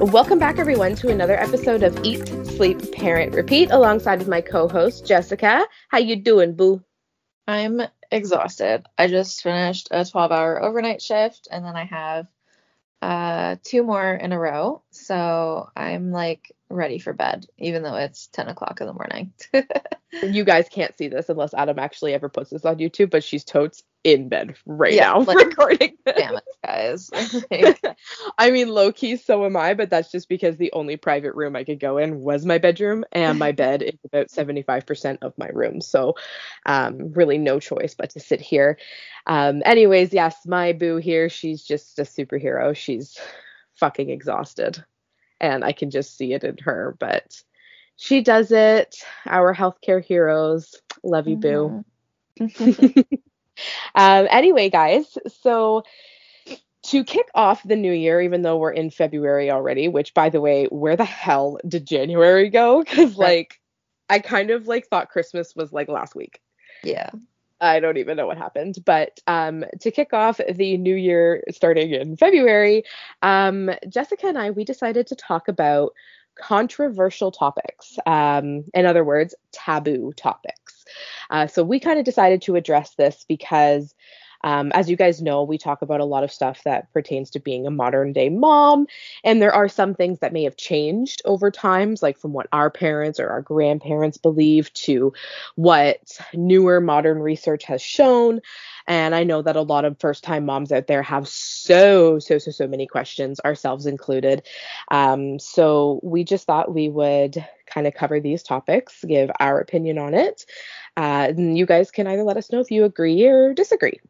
Welcome back, everyone, to another episode of Eat, Sleep, Parent, Repeat, alongside of my co-host Jessica. How you doing, boo? I'm exhausted. I just finished a 12-hour overnight shift, and then I have uh, two more in a row. So I'm like ready for bed, even though it's 10 o'clock in the morning. you guys can't see this unless Adam actually ever puts this on YouTube, but she's totes in bed right yeah, now like, recording this. Damn it, guys. I mean, low key, so am I, but that's just because the only private room I could go in was my bedroom, and my bed is about 75% of my room. So, um, really no choice but to sit here. Um, anyways, yes, my boo here, she's just a superhero. She's fucking exhausted, and I can just see it in her, but she does it. Our healthcare heroes. Love you, boo. Um, anyway, guys, so to kick off the new year, even though we're in February already, which by the way, where the hell did January go? Because like I kind of like thought Christmas was like last week. Yeah. I don't even know what happened. But um, to kick off the new year starting in February, um, Jessica and I, we decided to talk about controversial topics. Um, in other words, taboo topics. Uh, so we kind of decided to address this because. Um, as you guys know, we talk about a lot of stuff that pertains to being a modern day mom, and there are some things that may have changed over times, like from what our parents or our grandparents believe to what newer modern research has shown. And I know that a lot of first time moms out there have so, so, so, so many questions, ourselves included. Um, so we just thought we would kind of cover these topics, give our opinion on it. Uh, you guys can either let us know if you agree or disagree.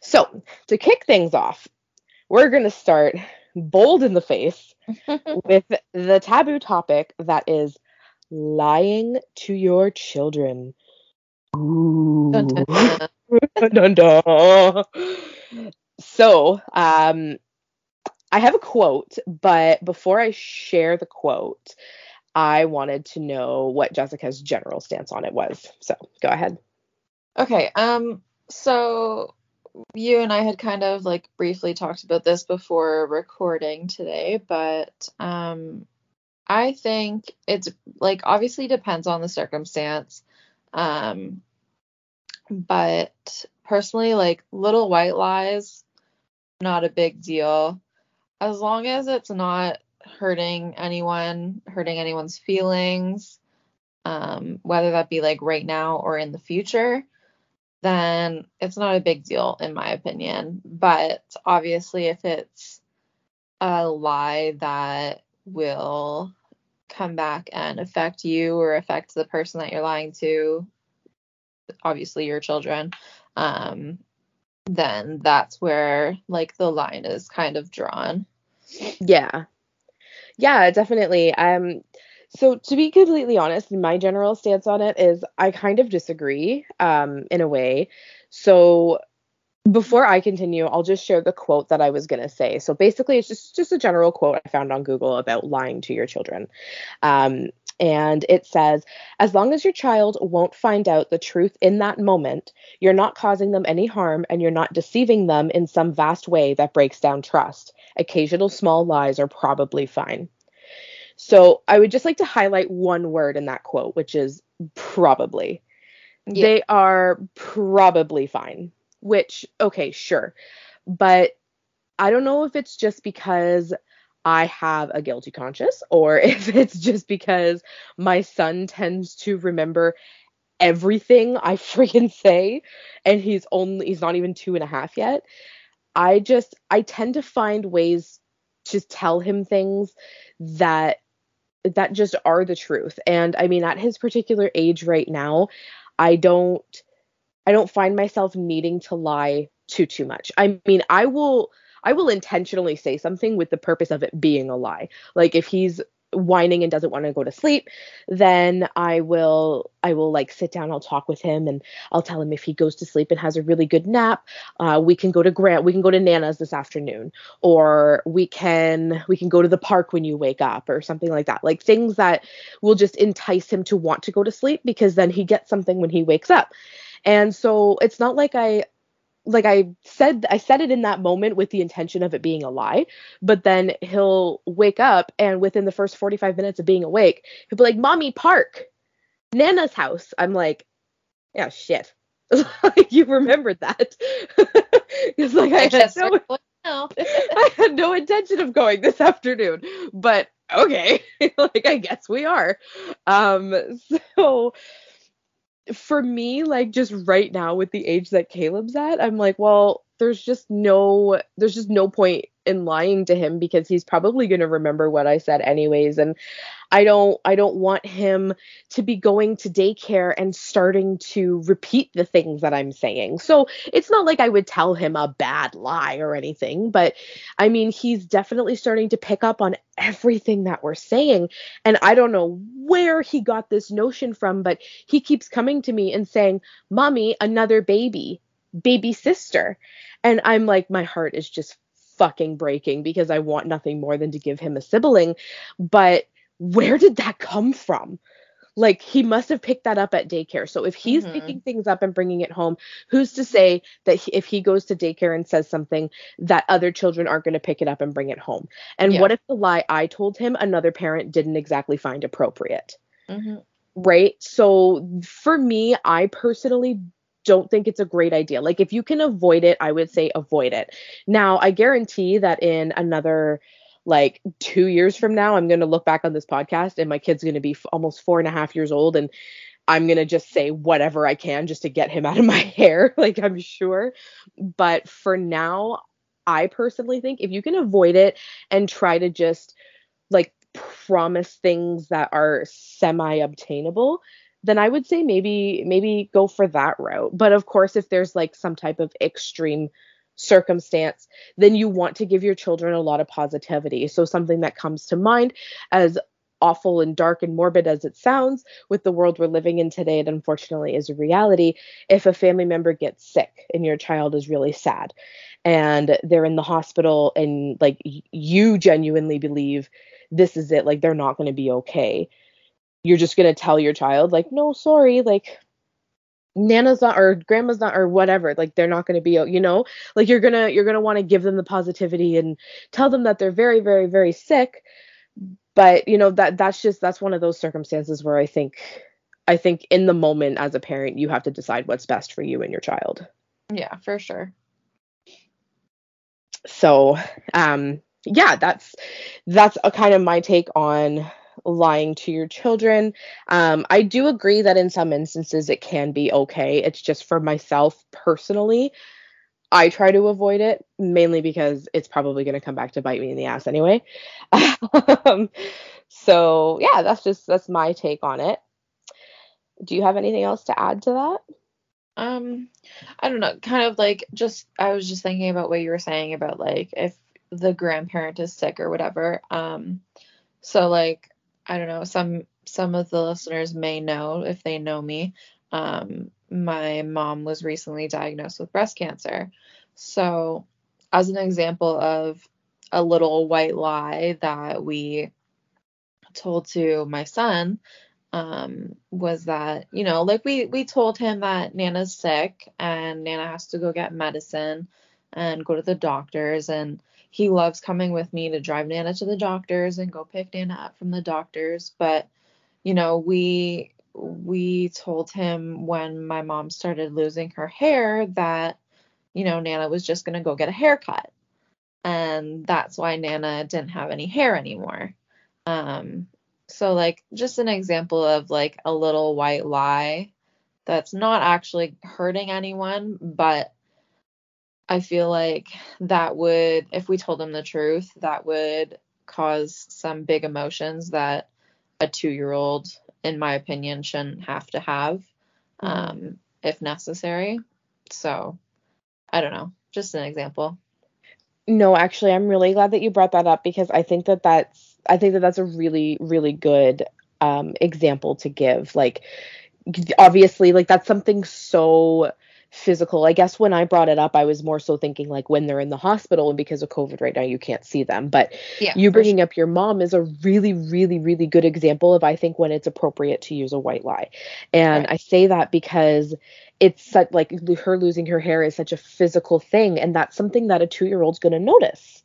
So, to kick things off, we're going to start bold in the face with the taboo topic that is lying to your children. Dun, dun, dun. so, um, I have a quote, but before I share the quote, I wanted to know what Jessica's general stance on it was. So go ahead. Okay. Um. So you and I had kind of like briefly talked about this before recording today, but um, I think it's like obviously depends on the circumstance. Um, but personally, like little white lies, not a big deal. As long as it's not hurting anyone, hurting anyone's feelings, um, whether that be like right now or in the future, then it's not a big deal in my opinion. But obviously, if it's a lie that will come back and affect you or affect the person that you're lying to, obviously your children, um, then that's where like the line is kind of drawn. Yeah. Yeah, definitely. Um so to be completely honest, my general stance on it is I kind of disagree um in a way. So before I continue, I'll just share the quote that I was going to say. So basically, it's just just a general quote I found on Google about lying to your children. Um, and it says, as long as your child won't find out the truth in that moment, you're not causing them any harm and you're not deceiving them in some vast way that breaks down trust. Occasional small lies are probably fine. So I would just like to highlight one word in that quote, which is probably. Yeah. They are probably fine, which, okay, sure. But I don't know if it's just because I have a guilty conscience or if it's just because my son tends to remember everything I freaking say and he's only he's not even two and a half yet. I just I tend to find ways to tell him things that that just are the truth. And I mean at his particular age right now, I don't I don't find myself needing to lie too too much. I mean, I will I will intentionally say something with the purpose of it being a lie. Like if he's whining and doesn't want to go to sleep then i will i will like sit down i'll talk with him and i'll tell him if he goes to sleep and has a really good nap uh, we can go to grant we can go to nana's this afternoon or we can we can go to the park when you wake up or something like that. Like things that will just entice him to want to go to sleep because then he gets something when he wakes up. And so it's not like i like I said I said it in that moment with the intention of it being a lie, but then he'll wake up and within the first 45 minutes of being awake, he'll be like, "Mommy, park. Nana's house." I'm like, "Yeah, shit." you remembered that. it's like I, I had no, I had no intention of going this afternoon, but okay, like I guess we are. Um so for me, like just right now with the age that Caleb's at, I'm like, well, there's just no there's just no point in lying to him because he's probably going to remember what I said anyways and I don't I don't want him to be going to daycare and starting to repeat the things that I'm saying. So it's not like I would tell him a bad lie or anything, but I mean he's definitely starting to pick up on everything that we're saying and I don't know where he got this notion from, but he keeps coming to me and saying, "Mommy, another baby." baby sister. And I'm like, my heart is just fucking breaking because I want nothing more than to give him a sibling. But where did that come from? Like he must have picked that up at daycare. So if he's mm-hmm. picking things up and bringing it home, who's to say that he, if he goes to daycare and says something that other children aren't going to pick it up and bring it home? And yeah. what if the lie I told him another parent didn't exactly find appropriate? Mm-hmm. Right? So for me, I personally don't think it's a great idea. Like if you can avoid it, I would say avoid it. Now, I guarantee that in another like two years from now, I'm going to look back on this podcast and my kid's going to be f- almost four and a half years old and I'm going to just say whatever I can just to get him out of my hair. Like I'm sure. But for now, I personally think if you can avoid it and try to just like promise things that are semi obtainable, then I would say maybe maybe go for that route. But of course, if there's like some type of extreme circumstance, then you want to give your children a lot of positivity. So something that comes to mind as awful and dark and morbid as it sounds with the world we're living in today it unfortunately is a reality if a family member gets sick and your child is really sad and they're in the hospital and like you genuinely believe this is it like they're not going to be okay you're just going to tell your child like no sorry like nana's not or grandma's not or whatever like they're not going to be you know? Like you're going to you're going to want to give them the positivity and tell them that they're very very very sick but you know that that's just that's one of those circumstances where i think i think in the moment as a parent you have to decide what's best for you and your child. Yeah for sure. So um yeah that's that's a kind of my take on lying to your children. Um, I do agree that in some instances it can be okay. It's just for myself personally, I try to avoid it mainly because it's probably going to come back to bite me in the ass anyway. um, so yeah, that's just that's my take on it. Do you have anything else to add to that? Um, I don't know. Kind of like just I was just thinking about what you were saying about like if the grandparent is sick or whatever. Um, so like I don't know, some some of the listeners may know if they know me. Um, my mom was recently diagnosed with breast cancer. So, as an example of a little white lie that we told to my son, um, was that you know, like we we told him that Nana's sick and Nana has to go get medicine and go to the doctors and he loves coming with me to drive Nana to the doctors and go pick Nana up from the doctors. But, you know, we we told him when my mom started losing her hair that, you know, Nana was just gonna go get a haircut. And that's why Nana didn't have any hair anymore. Um, so like just an example of like a little white lie that's not actually hurting anyone, but I feel like that would, if we told them the truth, that would cause some big emotions that a two year old, in my opinion, shouldn't have to have um, if necessary. So I don't know, just an example. No, actually, I'm really glad that you brought that up because I think that that's, I think that that's a really, really good um, example to give. Like, obviously, like that's something so physical. I guess when I brought it up, I was more so thinking like when they're in the hospital and because of COVID right now, you can't see them. But Yeah, you bringing up your mom is a really, really, really good example of I think when it's appropriate to use a white lie. And Right. I say that because it's such like her losing her hair is such a physical thing, and that's something that a two year old's gonna notice.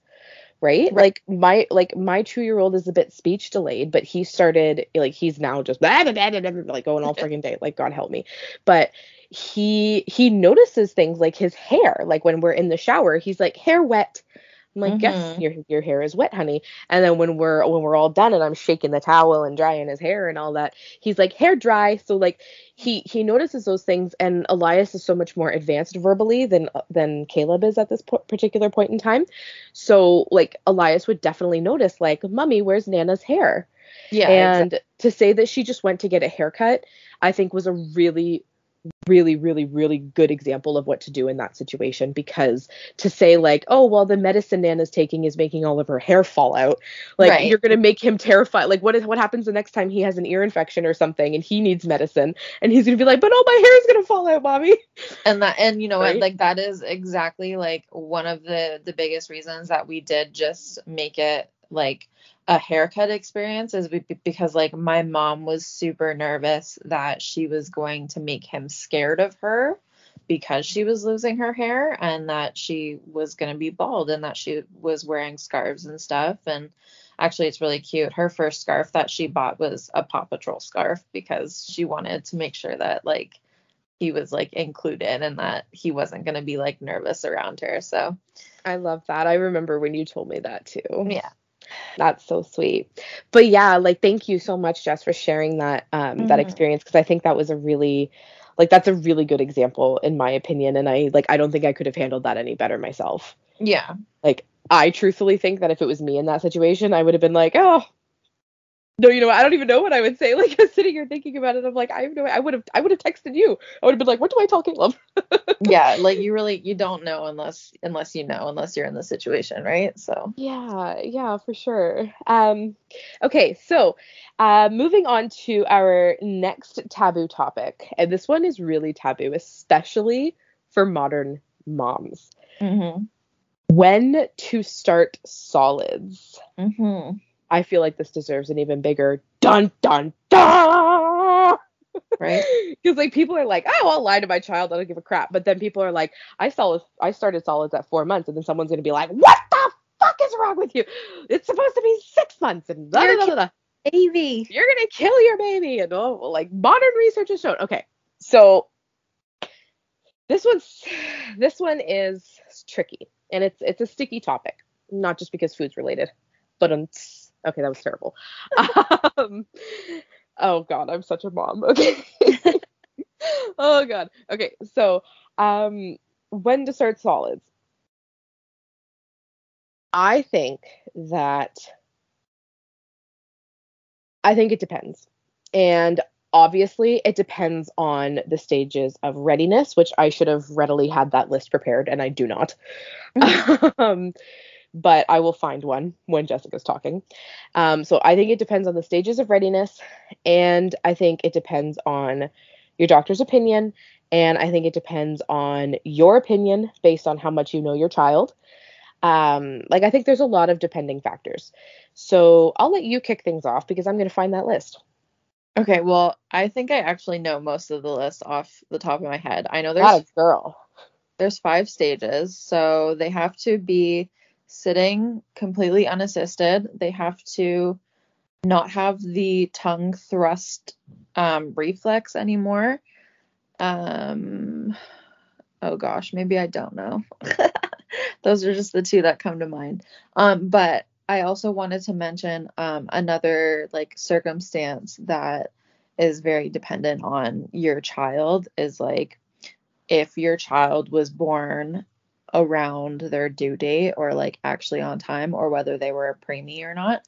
Right? Right. Like my like my two year old is a bit speech delayed, but he started like he's now just blah, blah, blah, blah, like going all friggin' day. Like God help me. But he he notices things like his hair. Like when we're in the shower, he's like hair wet. I'm like, yes, Mhm. your your hair is wet, honey. And then when we're when we're all done and I'm shaking the towel and drying his hair and all that, he's like hair dry. So like he he notices those things. And Elias is so much more advanced verbally than than Caleb is at this po- particular point in time. So like Elias would definitely notice like, mummy, where's Nana's hair? Yeah. and to say that she just went to get a haircut, I think was a really, really, really, really good example of what to do in that situation. Because to say like, oh well, the medicine Nana's taking is making all of her hair fall out, like Right. you're gonna make him terrified. Like what is what happens the next time he has an ear infection or something and he needs medicine and he's gonna be like, but oh my hair is gonna fall out, mommy. and that and you know what Right? like that is exactly like one of the the biggest reasons that we did just make it like a haircut experience is because like my mom was super nervous that she was going to make him scared of her because she was losing her hair and that she was going to be bald and that she was wearing scarves and stuff and actually it's really cute her first scarf that she bought was a paw patrol scarf because she wanted to make sure that like he was like included and that he wasn't going to be like nervous around her. So, I love that. I remember when you told me that too. yeah. That's so sweet. But yeah, like thank you so much, Jess, for sharing that um that Mhm. experience because I think that was a really like that's a really good example in my opinion. And I like I don't think I could have handled that any better myself. Yeah. Like I truthfully think that if it was me in that situation, I would have been like, oh no, you know. I don't even know what I would say. Like I was sitting here thinking about it. I'm like, I have no I would have I would have texted you. I would have been like, what do I tell Caleb? Yeah. Like you really, you don't know unless, unless you know, unless you're in the situation. Right. So, Yeah, yeah, for sure. Um, okay, so uh, moving on to our next taboo topic, and this one is really taboo, especially for modern moms. mm-hmm. When to start solids. Mm-hmm. I feel like this deserves an even bigger dun dun dun. Right. Because like people are like, oh, I'll lie to my child. I don't give a crap. But then people are like, I saw I started solids at four months, and then someone's gonna be like, what the fuck is wrong with you? It's supposed to be six months, and blah, blah, blah, blah. Baby. you're gonna kill your baby, and oh, like modern research has shown. Okay, so this one's this one is tricky, and it's it's a sticky topic, not just because food's related, but um, okay, that was terrible. um, oh god, I'm such a mom. Okay. oh god. Okay, so um, when to start solids? I think that I think it depends. And obviously, it depends on the stages of readiness, which I should have readily had that list prepared, and I do not. um, but I will find one when Jessica's talking. Um, so I think it depends on the stages of readiness, and I think it depends on your doctor's opinion, and I think it depends on your opinion based on how much you know your child. Um, like I think there's a lot of depending factors. So I'll let you kick things off because I'm going to find that list. Okay. Well, I think I actually know most of the list off the top of my head. I know Not there's a girl. there's five stages. So they have to be sitting completely unassisted. They have to not have the tongue thrust um, reflex anymore. Um, oh gosh, maybe I don't know. Those are just the two that come to mind. Um, but I also wanted to mention um, another like circumstance that is very dependent on your child is like if your child was born around their due date or like actually on time or whether they were a preemie or not.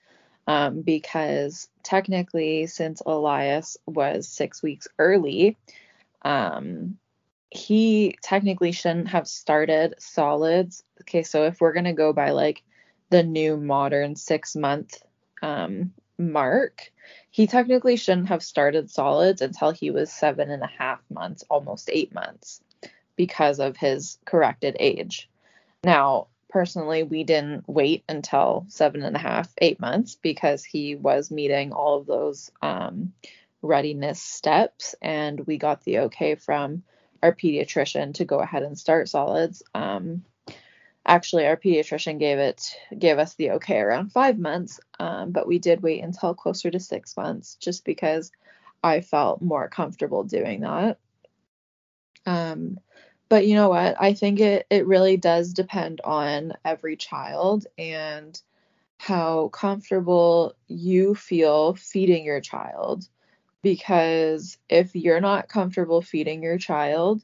Um, because technically, since Elias was six weeks early, um, he technically shouldn't have started solids. Okay, so if we're gonna go by like the new modern six month um, mark, he technically shouldn't have started solids until he was seven and a half months, almost eight months. Because of his corrected age. Now, personally, we didn't wait until seven and a half, eight months because he was meeting all of those um, readiness steps, and we got the okay from our pediatrician to go ahead and start solids. Um, actually, our pediatrician gave it gave us the okay around five months, um, but we did wait until closer to six months just because I felt more comfortable doing that. Um, but you know what? I think it it really does depend on every child and how comfortable you feel feeding your child. Because if you're not comfortable feeding your child,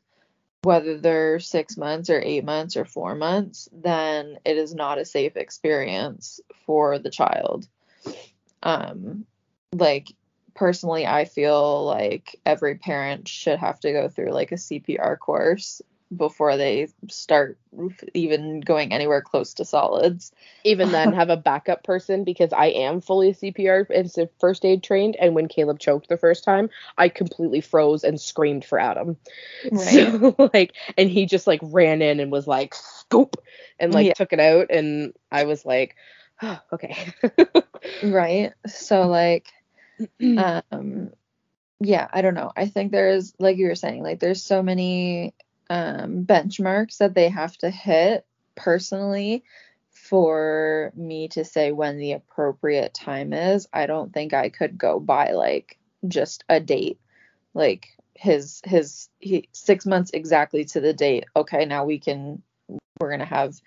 whether they're six months or eight months or four months, then it is not a safe experience for the child. Um, like personally, I feel like every parent should have to go through like a CPR course before they start even going anywhere close to solids. Even then, have a backup person because I am fully CPR and first aid trained. And when Caleb choked the first time, I completely froze and screamed for Adam. Right. So, like, and he just like ran in and was like, scoop, and like yeah. took it out. And I was like, oh, okay. right. So, like, um, yeah, I don't know. I think there's, like you were saying, like, there's so many um, benchmarks that they have to hit personally for me to say when the appropriate time is. I don't think I could go by like just a date. Like his his he, 6 months exactly to the date. Okay, now we can we're to have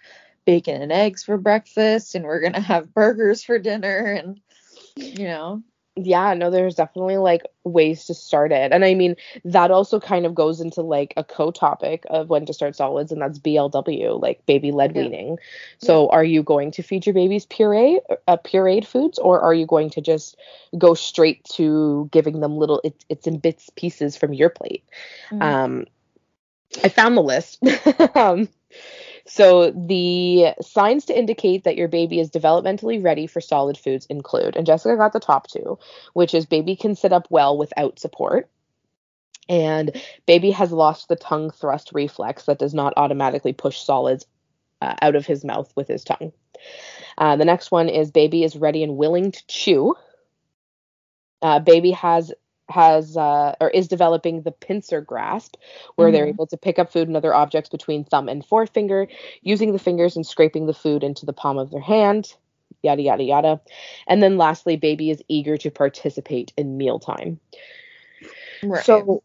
bacon and eggs for breakfast and we're to have burgers for dinner and you know yeah, no, there's definitely like ways to start it. And I mean, that also kind of goes into like a co topic of when to start solids, and that's BLW, like baby led yeah. weaning. So, yeah. are you going to feed your babies puree, uh, pureed foods, or are you going to just go straight to giving them little, it, it's in bits pieces from your plate? Mm-hmm. Um, I found the list. um, so the signs to indicate that your baby is developmentally ready for solid foods include, and Jessica got the top two, which is baby can sit up well without support. And baby has lost the tongue thrust reflex that does not automatically push solids uh, out of his mouth with his tongue. Uh, the next one is baby is ready and willing to chew. Uh, baby has has uh, or is developing the pincer grasp, where mm-hmm. they're able to pick up food and other objects between thumb and forefinger, using the fingers and scraping the food into the palm of their hand. Yada yada yada. And then lastly, baby is eager to participate in mealtime. Right. So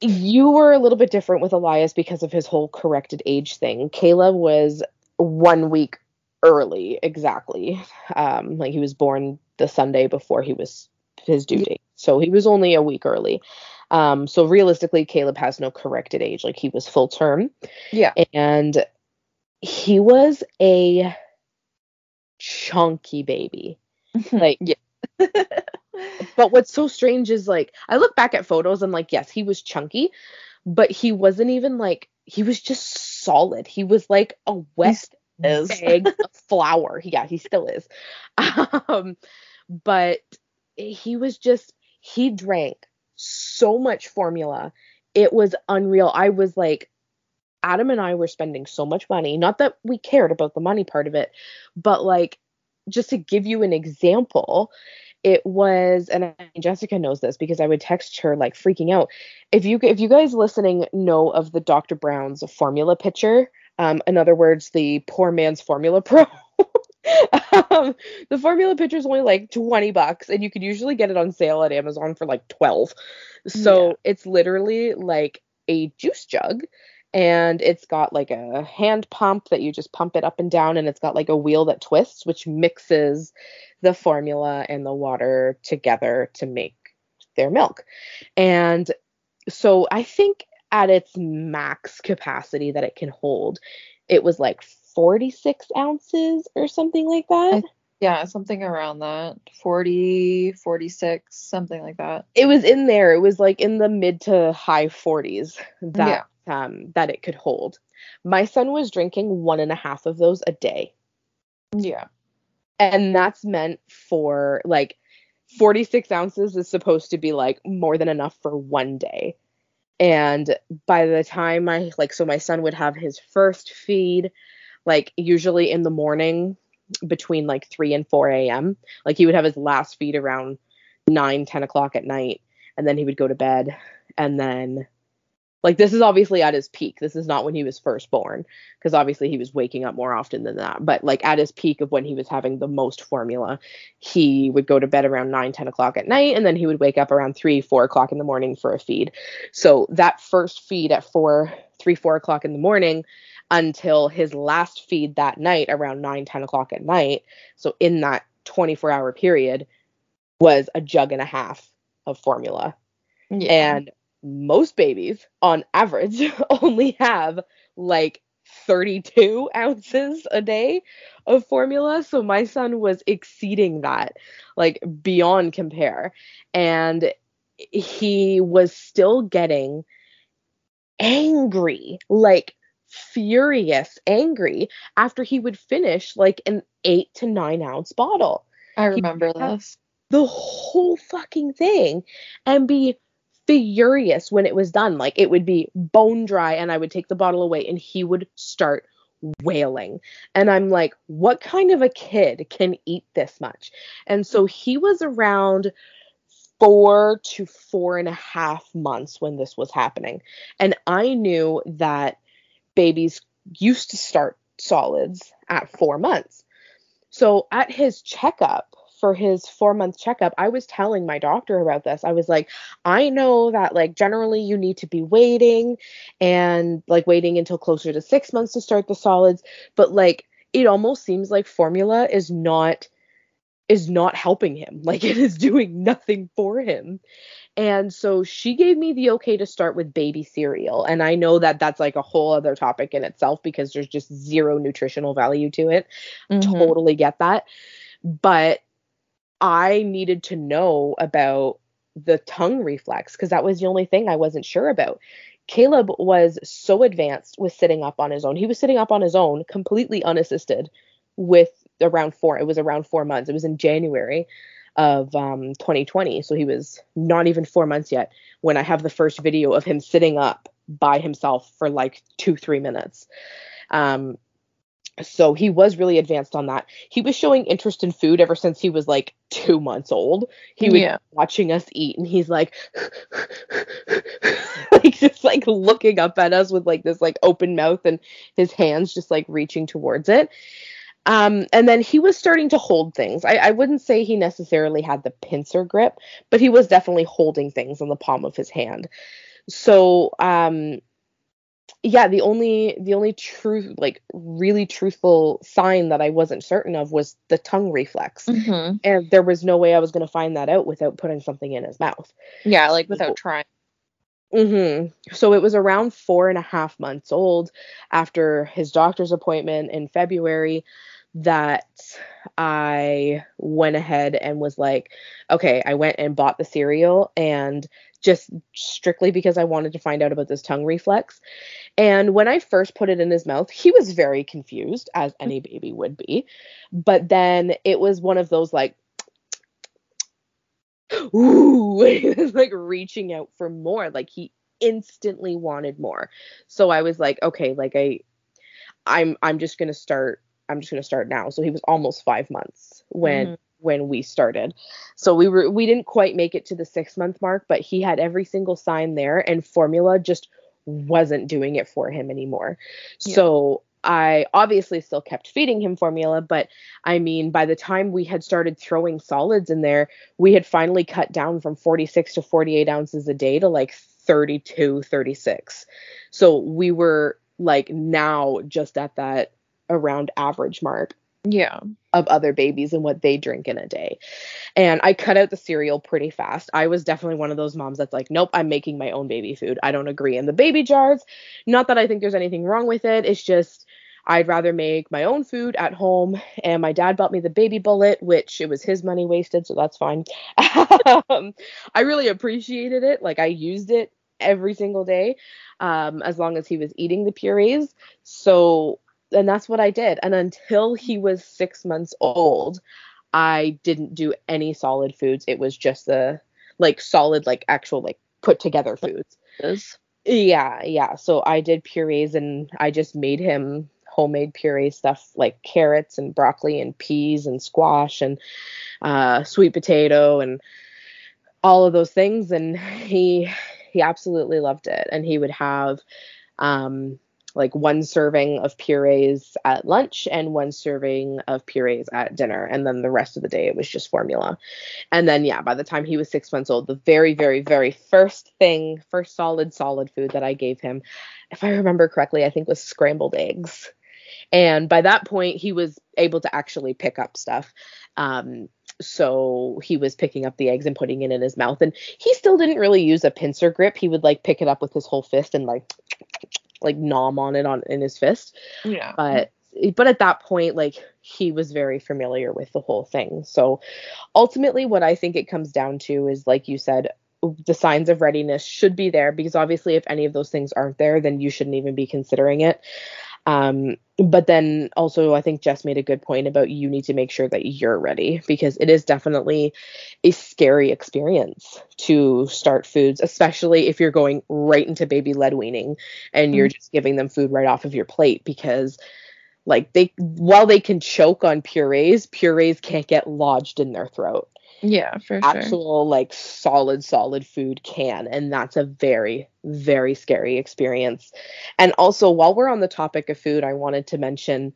you were a little bit different with Elias because of his whole corrected age thing. Caleb was one week early, exactly. Um, like he was born the Sunday before he was his due date. So he was only a week early. Um, so realistically, Caleb has no corrected age. Like he was full term. Yeah. And he was a chunky baby. like, yeah. but what's so strange is like I look back at photos and like, yes, he was chunky, but he wasn't even like he was just solid. He was like a bag of flour. Yeah, he still is. Um, but he was just he drank so much formula. It was unreal. I was like, Adam and I were spending so much money. Not that we cared about the money part of it, but like, just to give you an example, it was, and I, Jessica knows this because I would text her like freaking out. If you if you guys listening know of the Dr. Brown's formula pitcher, um, in other words, the poor man's formula pro. um, the formula pitcher is only like 20 bucks and you could usually get it on sale at Amazon for like 12. So yeah. it's literally like a juice jug and it's got like a hand pump that you just pump it up and down and it's got like a wheel that twists which mixes the formula and the water together to make their milk. And so I think at its max capacity that it can hold, it was like 46 ounces or something like that. yeah, something around that. 40, 46, something like that. It was in there. It was like in the mid to high 40s that yeah. um that it could hold. My son was drinking one and a half of those a day. Yeah. And that's meant for like 46 ounces is supposed to be like more than enough for one day. And by the time I like, so my son would have his first feed, like usually in the morning between like 3 and 4 a.m. Like he would have his last feed around 9, 10 o'clock at night, and then he would go to bed. And then like this is obviously at his peak. This is not when he was first born because obviously he was waking up more often than that. But like at his peak of when he was having the most formula, he would go to bed around 9, 10 o'clock at night and then he would wake up around 3, 4 o'clock in the morning for a feed. So that first feed at 4, 3, 4 o'clock in the morning until his last feed that night around 9, 10 o'clock at night. So in that 24 hour period was a jug and a half of formula. Yeah. And most babies on average only have like 32 ounces a day of formula. So my son was exceeding that, like beyond compare. And he was still getting angry, like furious, angry after he would finish like an eight to nine ounce bottle. I remember this. The whole fucking thing and be furious when it was done. Like it would be bone dry and I would take the bottle away and he would start wailing. And I'm like, what kind of a kid can eat this much? And so he was around four to four and a half months when this was happening. And I knew that babies used to start solids at four months. So at his checkup, for his four month checkup, I was telling my doctor about this. I was like, I know that like generally you need to be waiting and like waiting until closer to six months to start the solids, but like it almost seems like formula is not is not helping him. Like it is doing nothing for him. And so she gave me the okay to start with baby cereal. And I know that that's like a whole other topic in itself because there's just zero nutritional value to it. Mm-hmm. Totally get that. But I needed to know about the tongue reflex because that was the only thing I wasn't sure about. Caleb was so advanced with sitting up on his own. He was sitting up on his own, completely unassisted, with around four. It was around four months. It was in January of um, 2020. So he was not even four months yet when I have the first video of him sitting up by himself for like two, three minutes. Um, so he was really advanced on that. He was showing interest in food ever since he was like two months old. He was yeah. watching us eat and he's like like just like looking up at us with like this like open mouth and his hands just like reaching towards it. Um, and then he was starting to hold things. I, I wouldn't say he necessarily had the pincer grip, but he was definitely holding things in the palm of his hand. So um yeah, the only the only true like really truthful sign that I wasn't certain of was the tongue reflex, mm-hmm. and there was no way I was going to find that out without putting something in his mouth. Yeah, like without trying. Mm-hmm. So it was around four and a half months old after his doctor's appointment in February that I went ahead and was like, okay, I went and bought the cereal and just strictly because I wanted to find out about this tongue reflex. And when I first put it in his mouth, he was very confused, as any baby would be. But then it was one of those like, ooh, he was like reaching out for more. Like he instantly wanted more. So I was like, okay, like I, I'm, I'm just gonna start. I'm just gonna start now. So he was almost five months when. Mm when we started. So we were we didn't quite make it to the 6 month mark, but he had every single sign there and formula just wasn't doing it for him anymore. Yeah. So I obviously still kept feeding him formula, but I mean, by the time we had started throwing solids in there, we had finally cut down from 46 to 48 ounces a day to like 32, 36. So we were like now just at that around average mark yeah. of other babies and what they drink in a day. And i cut out the cereal pretty fast. I was definitely one of those moms that's like nope i'm making my own baby food. I don't agree in the baby jars. Not that i think there's anything wrong with it. It's just i'd rather make my own food at home and my dad bought me the baby bullet which it was his money wasted so that's fine um, i really appreciated it like i used it every single day um, as long as he was eating the purees so and that's what I did. And until he was six months old, I didn't do any solid foods. It was just the like solid, like actual, like put together foods. Yeah, yeah. So I did purees and I just made him homemade puree stuff like carrots and broccoli and peas and squash and uh, sweet potato and all of those things. And he he absolutely loved it. And he would have um, like one serving of purees at lunch and one serving of purees at dinner. And then the rest of the day it was just formula. And then yeah by the time he was six months old the very very very first thing first solid solid food that i gave him if i remember correctly i think was scrambled eggs and by that point he was able to actually pick up stuff um, so he was picking up the eggs and putting it in his mouth and he still didn't really use a pincer grip he would like pick it up with his whole fist and like like nom on it on in his fist. Yeah. But but at that point like he was very familiar with the whole thing. So ultimately what I think it comes down to is like you said the signs of readiness should be there because obviously if any of those things aren't there then you shouldn't even be considering it. Um, but then also, I think Jess made a good point about you need to make sure that you're ready because it is definitely a scary experience to start foods, especially if you're going right into baby led weaning and mm-hmm. you're just giving them food right off of your plate because like they while they can choke on purees purees can't get lodged in their throat yeah, for sure. actual like solid solid food can and that's a very very scary experience. And also while we're on the topic of food, I wanted to mention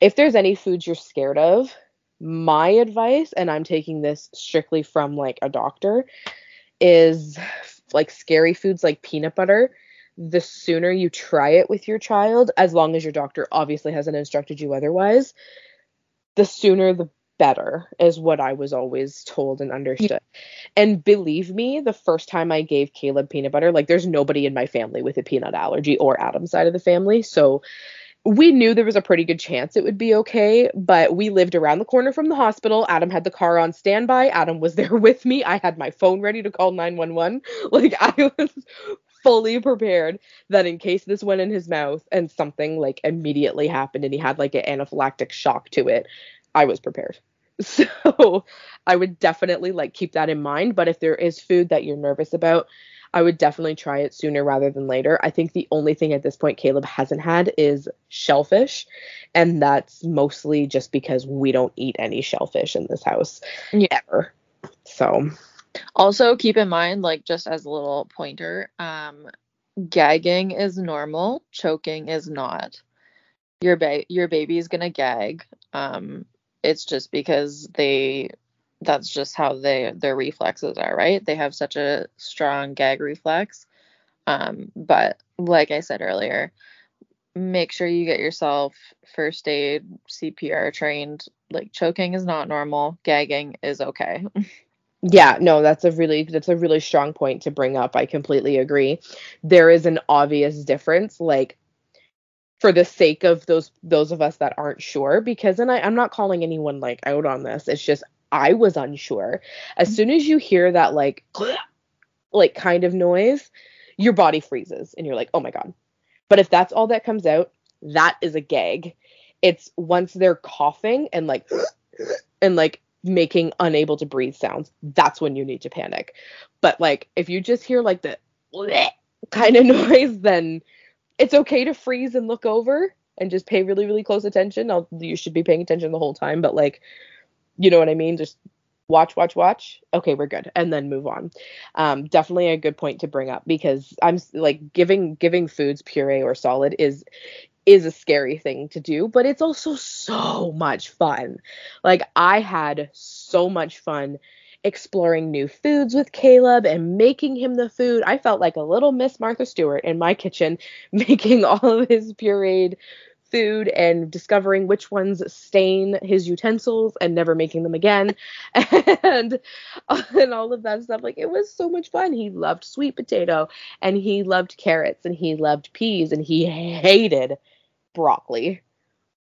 if there's any foods you're scared of, my advice and I'm taking this strictly from like a doctor is like scary foods like peanut butter the sooner you try it with your child, as long as your doctor obviously hasn't instructed you otherwise, the sooner the better is what I was always told and understood. And believe me, the first time I gave Caleb peanut butter, like there's nobody in my family with a peanut allergy or Adam's side of the family. So we knew there was a pretty good chance it would be okay, but we lived around the corner from the hospital. Adam had the car on standby. Adam was there with me. I had my phone ready to call 911. Like I was fully prepared that in case this went in his mouth and something like immediately happened and he had like an anaphylactic shock to it, I was prepared. So I would definitely like keep that in mind. But if there is food that you're nervous about, I would definitely try it sooner rather than later. I think the only thing at this point Caleb hasn't had is shellfish. And that's mostly just because we don't eat any shellfish in this house yeah. ever. So also keep in mind, like just as a little pointer, um, gagging is normal, choking is not. Your ba- your baby is gonna gag. Um, it's just because they that's just how they their reflexes are, right? They have such a strong gag reflex. Um, but like I said earlier, make sure you get yourself first aid, CPR trained. Like choking is not normal, gagging is okay. Yeah, no, that's a really that's a really strong point to bring up. I completely agree. There is an obvious difference like for the sake of those those of us that aren't sure because and I, i'm not calling anyone like out on this it's just i was unsure. As mm-hmm. soon as you hear that like like kind of noise your body freezes and you're like oh my god. But if that's all that comes out that is a gag. It's once they're coughing and like and like making unable to breathe sounds that's when you need to panic. But like if you just hear like the kind of noise then it's okay to freeze and look over and just pay really really close attention. I'll, you should be paying attention the whole time, but like you know what I mean? Just watch, watch, watch. Okay, we're good, and then move on. Um, definitely a good point to bring up because I'm like giving giving foods puree or solid is is a scary thing to do, but it's also so much fun. Like I had so much fun exploring new foods with Caleb and making him the food. I felt like a little Miss Martha Stewart in my kitchen, making all of his pureed food and discovering which ones stain his utensils and never making them again. And and all of that stuff. Like it was so much fun. He loved sweet potato and he loved carrots and he loved peas and he hated broccoli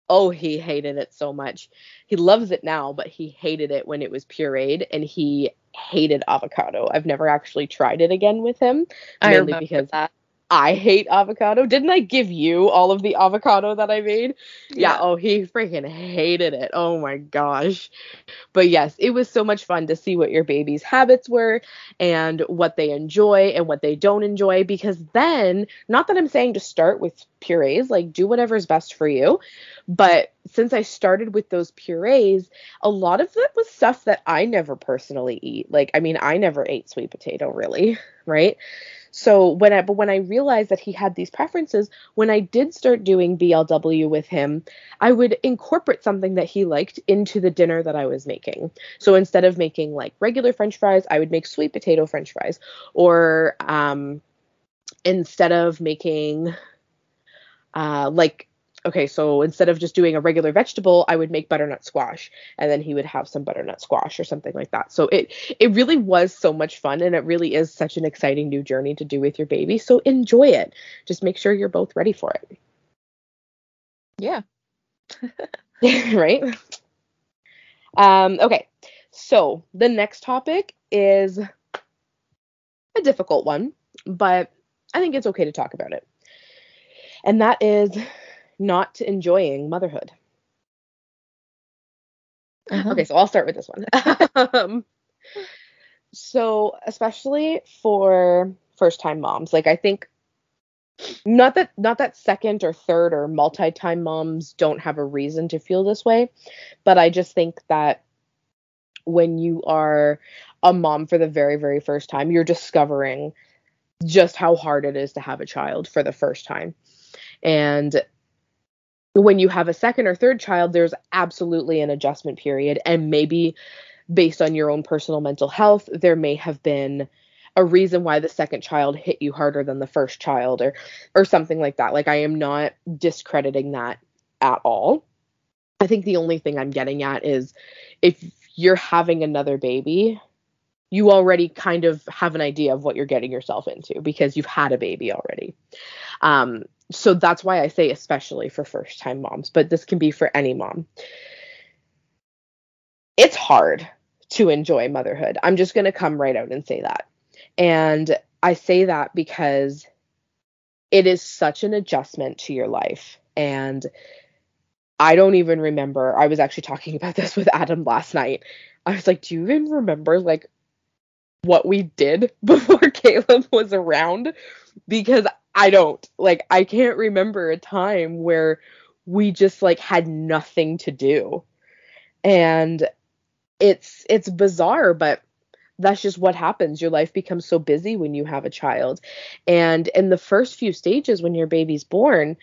oh, he hated it so much. He loves it now, but he hated it when it was pureed and he hated avocado. I've never actually tried it again with him. I remember because that. I hate avocado. Didn't I give you all of the avocado that I made? Yeah. yeah. Oh, he freaking hated it. Oh my gosh. But yes, it was so much fun to see what your baby's habits were and what they enjoy and what they don't enjoy. Because then, not that I'm saying to start with purees, like do whatever's best for you. But since I started with those purees, a lot of it was stuff that I never personally eat. Like, I mean, I never ate sweet potato really, right? So when I but when I realized that he had these preferences, when I did start doing BLW with him, I would incorporate something that he liked into the dinner that I was making. So instead of making like regular french fries, I would make sweet potato french fries or um instead of making uh like okay, so instead of just doing a regular vegetable, I would make butternut squash and then he would have some butternut squash or something like that. So it it really was so much fun and it really is such an exciting new journey to do with your baby. So enjoy it. Just make sure you're both ready for it. Yeah. right? Um okay. So, the next topic is a difficult one, but I think it's okay to talk about it. And that is not enjoying motherhood. Uh-huh. Okay, so I'll start with this one. um, so, especially for first-time moms, like I think not that not that second or third or multi-time moms don't have a reason to feel this way, but I just think that when you are a mom for the very very first time, you're discovering just how hard it is to have a child for the first time. And when you have a second or third child, there's absolutely an adjustment period. And maybe based on your own personal mental health, there may have been a reason why the second child hit you harder than the first child or or something like that. Like I am not discrediting that at all. I think the only thing I'm getting at is if you're having another baby, you already kind of have an idea of what you're getting yourself into because you've had a baby already. Um, so that's why I say especially for first time moms, but this can be for any mom. It's hard to enjoy motherhood. I'm just going to come right out and say that. And I say that because it is such an adjustment to your life. And I don't even remember. I was actually talking about this with Adam last night. I was like, Do you even remember like what we did before Caleb was around? Because I don't. Like I can't remember a time where we just like had nothing to do. And it's it's bizarre, but that's just what happens. Your life becomes so busy when you have a child. And in the first few stages when your baby's born,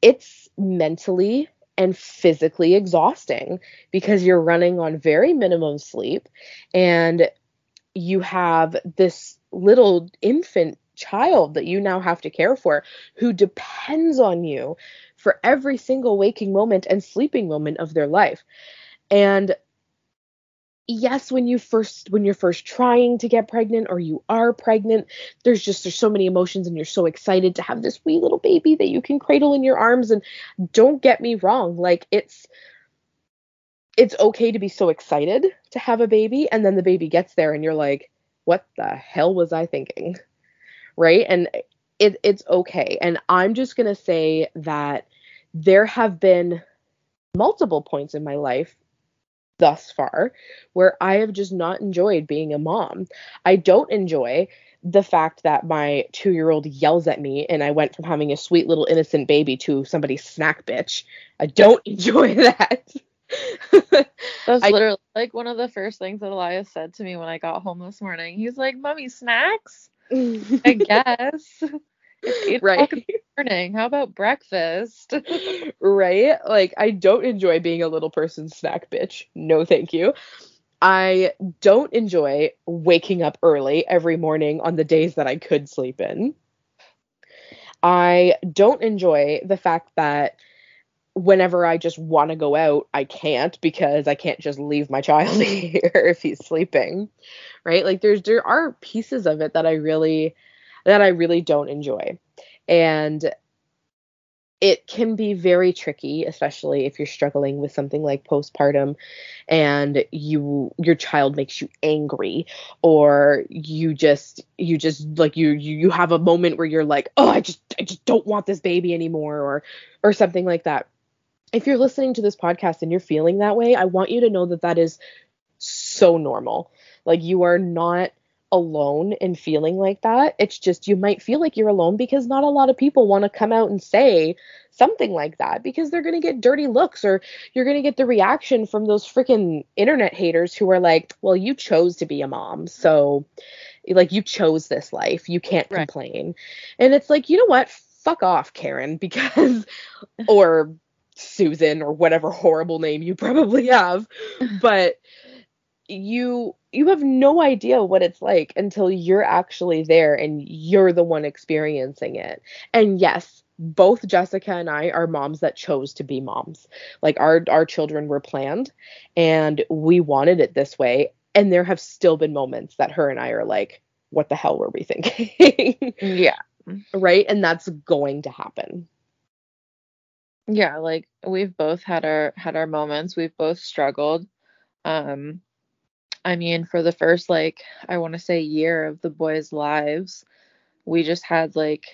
it's mentally and physically exhausting because you're running on very minimum sleep and you have this little infant child that you now have to care for who depends on you for every single waking moment and sleeping moment of their life. And yes when you first when you're first trying to get pregnant or you are pregnant there's just there's so many emotions and you're so excited to have this wee little baby that you can cradle in your arms. And don't get me wrong like it's it's okay to be so excited to have a baby. And then the baby gets there and you're like what the hell was i thinking right? And it, it's okay. And I'm just going to say that there have been multiple points in my life thus far where I have just not enjoyed being a mom. I don't enjoy the fact that my two year old yells at me and I went from having a sweet little innocent baby to somebody's snack bitch. I don't enjoy that. That's I, literally like one of the first things that Elias said to me when I got home this morning. He's like, Mommy, snacks? I guess. It's right. morning. How about breakfast? right? Like I don't enjoy being a little person snack bitch. No, thank you. I don't enjoy waking up early every morning on the days that I could sleep in. I don't enjoy the fact that whenever I just want to go out, I can't because I can't just leave my child here if he's sleeping. Right? Like there's there are pieces of it that I really that I really don't enjoy. And it can be very tricky especially if you're struggling with something like postpartum and you your child makes you angry or you just you just like you you, you have a moment where you're like oh i just i just don't want this baby anymore or or something like that if you're listening to this podcast and you're feeling that way i want you to know that that is so normal like you are not alone in feeling like that. It's just you might feel like you're alone because not a lot of people want to come out and say something like that because they're going to get dirty looks or you're going to get the reaction from those freaking internet haters who are like, "Well, you chose to be a mom." So like you chose this life. You can't right. complain. And it's like, "You know what? Fuck off, Karen," because or Susan or whatever horrible name you probably have. But you you have no idea what it's like until you're actually there and you're the one experiencing it. And yes, both Jessica and I are moms that chose to be moms. Like our our children were planned and we wanted it this way and there have still been moments that her and I are like what the hell were we thinking? yeah. Right? And that's going to happen. Yeah, like we've both had our had our moments. We've both struggled. Um I mean, for the first like I want to say year of the boys' lives, we just had like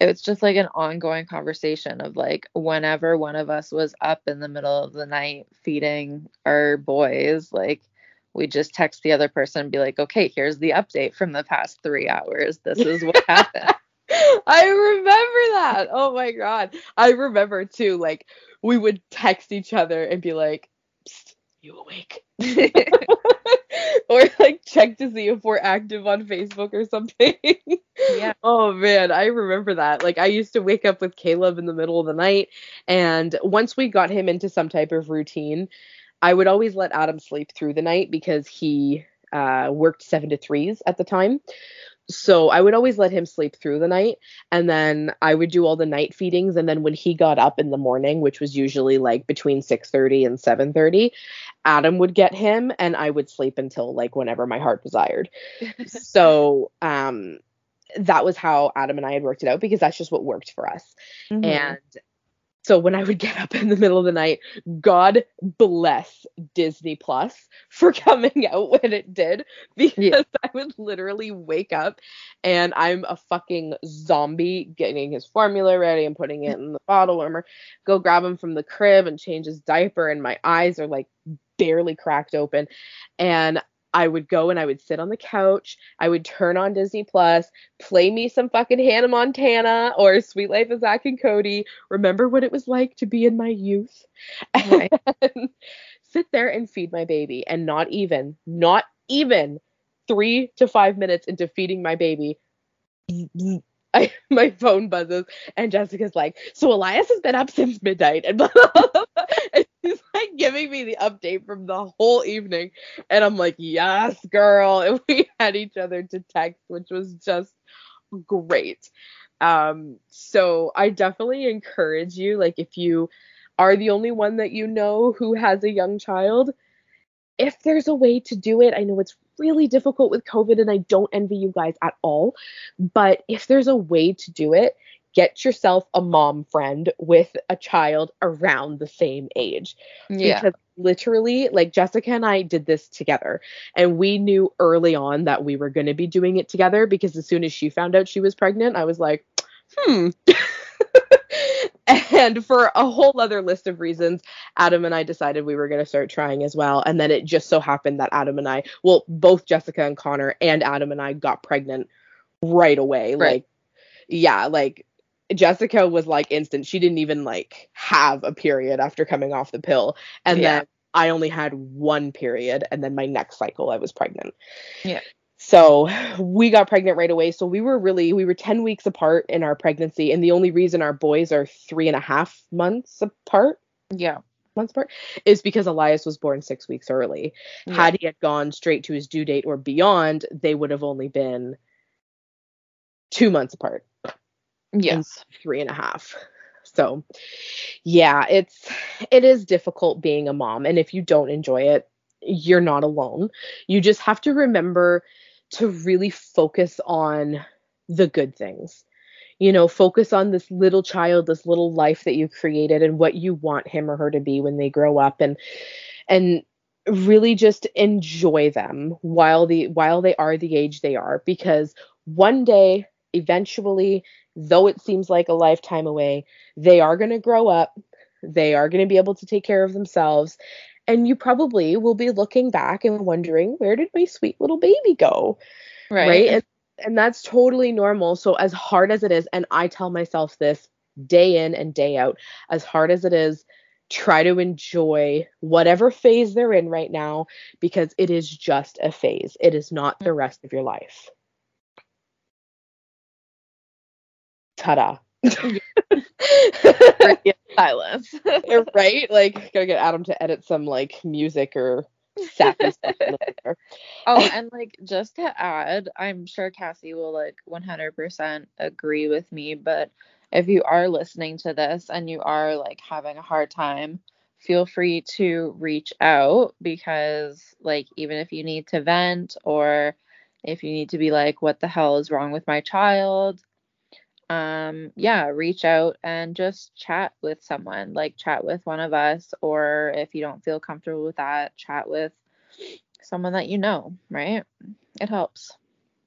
it's just like an ongoing conversation of like whenever one of us was up in the middle of the night feeding our boys, like we just text the other person and be like, okay, here's the update from the past three hours. This is what happened. I remember that. Oh my god. I remember too, like we would text each other and be like, you awake? or like check to see if we're active on Facebook or something. yeah. Oh man, I remember that. Like I used to wake up with Caleb in the middle of the night and once we got him into some type of routine, I would always let Adam sleep through the night because he uh, worked seven to threes at the time so I would always let him sleep through the night and then I would do all the night feedings and then when he got up in the morning which was usually like between 6:30 and 7:30 Adam would get him and I would sleep until like whenever my heart desired. so um that was how Adam and I had worked it out because that's just what worked for us. Mm-hmm. And so when I would get up in the middle of the night, God bless Disney Plus for coming out when it did because yeah. I would literally wake up and I'm a fucking zombie getting his formula ready and putting it in the bottle warmer, go grab him from the crib and change his diaper and my eyes are like barely cracked open. And I would go and I would sit on the couch. I would turn on Disney Plus, play me some fucking Hannah Montana or Suite Life of Zack and Cody. Remember what it was like to be in my youth. Right. sit there and feed my baby. And not even, not even three to five minutes into feeding my baby, I, my phone buzzes and Jessica's like, so Elias has been up since midnight and, blah blah and she's like giving me the update from the whole evening and I'm like, yes, girl. And we had each other to text, which was just great. Um, so I definitely encourage you, like if you are the only one that you know who has a young child, if there's a way to do it, I know it's really difficult with COVID and I don't envy you guys at all, but if there's a way to do it, get yourself a mom friend with a child around the same age. Yeah. Because literally, like Jessica and I did this together, and we knew early on that we were going to be doing it together because as soon as she found out she was pregnant, I was like, hmm. and for a whole other list of reasons, Adam and I decided we were going to start trying as well. And then it just so happened that Adam and I, well, both Jessica and Connor and Adam and I got pregnant right away. Right. Like, yeah, like Jessica was like instant. She didn't even like have a period after coming off the pill. And yeah. then I only had one period. And then my next cycle, I was pregnant. Yeah. So we got pregnant right away. So we were really, we were 10 weeks apart in our pregnancy. And the only reason our boys are three and a half months apart. Yeah. Months apart is because Elias was born six weeks early. Yeah. Had he had gone straight to his due date or beyond, they would have only been two months apart. Yes. Three and a half. So yeah, it's it is difficult being a mom. And if you don't enjoy it, you're not alone. You just have to remember to really focus on the good things. You know, focus on this little child, this little life that you created and what you want him or her to be when they grow up and and really just enjoy them while the while they are the age they are because one day eventually though it seems like a lifetime away they are going to grow up they are going to be able to take care of themselves and you probably will be looking back and wondering where did my sweet little baby go right, right? And, and that's totally normal so as hard as it is and i tell myself this day in and day out as hard as it is try to enjoy whatever phase they're in right now because it is just a phase. It is not the rest of your life. Ta-da. silence. right? Like gotta get Adam to edit some like music or sappy stuff. Oh, and like just to add, I'm sure Cassie will like 100% agree with me, but if you are listening to this and you are like having a hard time, feel free to reach out because like even if you need to vent or if you need to be like what the hell is wrong with my child um yeah reach out and just chat with someone like chat with one of us or if you don't feel comfortable with that chat with someone that you know right? It helps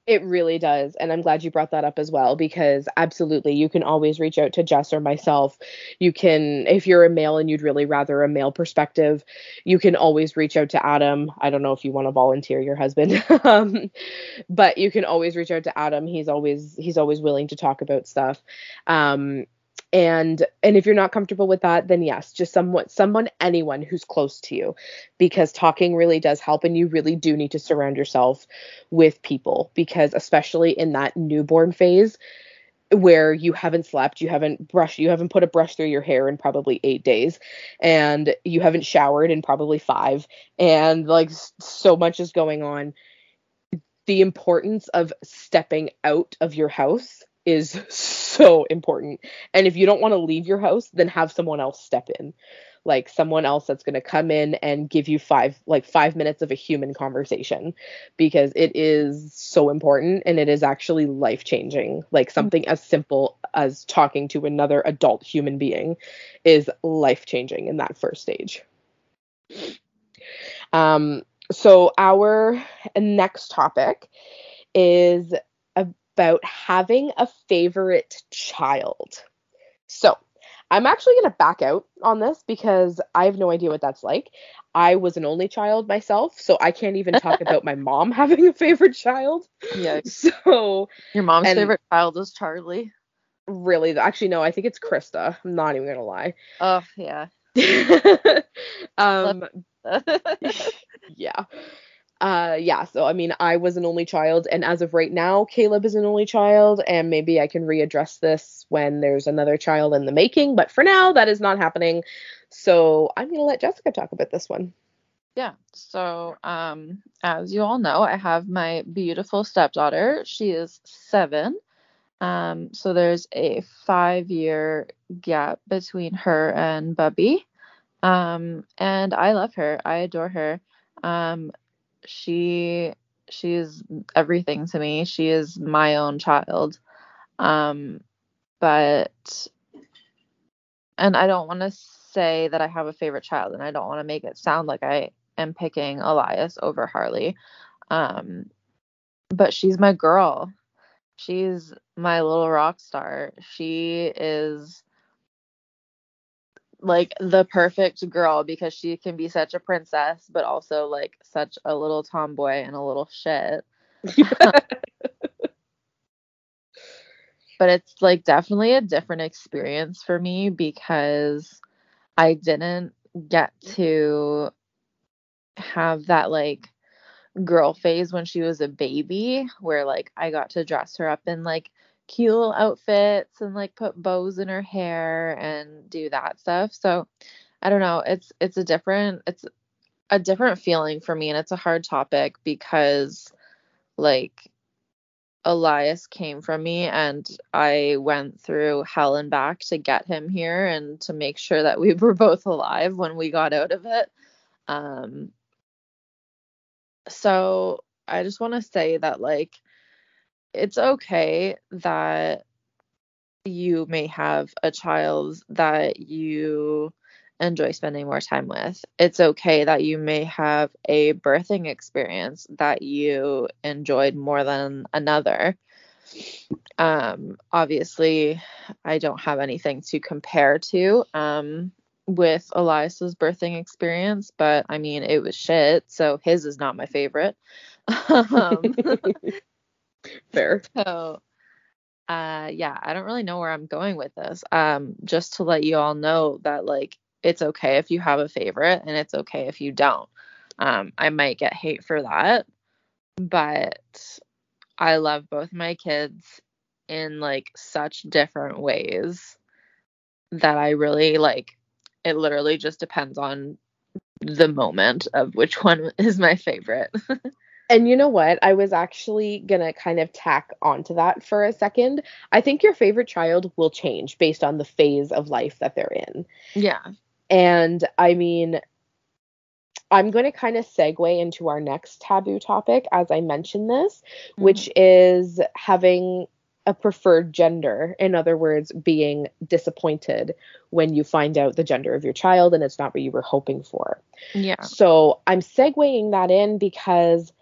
it really does. And I'm glad you brought that up as well because absolutely you can always reach out to Jess or myself. You can, if you're a male and you'd really rather a male perspective, you can always reach out to Adam. I don't know if you want to volunteer your husband, um, but you can always reach out to Adam. He's always, he's always willing to talk about stuff. Um, and and if you're not comfortable with that then yes just someone someone anyone who's close to you because talking really does help and you really do need to surround yourself with people because especially in that newborn phase where you haven't slept, you haven't brushed, you haven't put a brush through your hair in probably 8 days and you haven't showered in probably 5 and like so much is going on. The importance of stepping out of your house is so important. And if you don't want to leave your house, then have someone else step in. Like someone else that's going to come in and give you five like 5 minutes of a human conversation because it is so important and it is actually life-changing. Like mm-hmm. something as simple as talking to another adult human being is life-changing in that first stage. Um so our next topic is about having a favorite child. So, I'm actually going to back out on this because I have no idea what that's like. I was an only child myself, so I can't even talk about my mom having a favorite child. Yeah. So, your mom's favorite child is Charlie. Really? Actually, no, I think it's Krista. I'm not even going to lie. Oh, yeah. um, yeah uh yeah so i mean i was an only child and as of right now caleb is an only child and maybe i can readdress this when there's another child in the making but for now that is not happening. So i'm going to let jessica talk about this one. Yeah so um as you all know i have my beautiful stepdaughter. She is seven um so there's a five year gap between her and bubby. Um and i love her. I adore her. Um she she is everything to me. She is my own child. Um but and I don't want to say that I have a favorite child and I don't want to make it sound like I am picking Elias over Harley. Um but she's my girl. She's my little rock star. She is like the perfect girl because she can be such a princess but also like such a little tomboy and a little shit. but it's like definitely a different experience for me because I didn't get to have that like girl phase when she was a baby where like I got to dress her up in like little outfits and like put bows in her hair and do that stuff. So I don't know. It's it's a different it's a different feeling for me and it's a hard topic because like Elias came from me and I went through hell and back to get him here and to make sure that we were both alive when we got out of it. Um so I just want to say that like it's okay that you may have a child that you enjoy spending more time with. It's okay that you may have a birthing experience that you enjoyed more than another. Um, obviously, I don't have anything to compare to um, with Elias's birthing experience, but I mean, it was shit, so his is not my favorite. um, Fair. so, uh, yeah, I don't really know where I'm going with this. Um, just to let you all know that like it's okay if you have a favorite and it's okay if you don't. Um, I might get hate for that, but I love both my kids in like such different ways that I really like it literally just depends on the moment of which one is my favorite. And you know what? I was actually going to kind of tack onto that for a second. I think your favorite child will change based on the phase of life that they're in. yeah. And I mean, I'm going to kind of segue into our next taboo topic as I mention this, mm. which is having a preferred gender. In other words, being disappointed when you find out the gender of your child and it's not what you were hoping for. Yeah. So I'm segueing that in because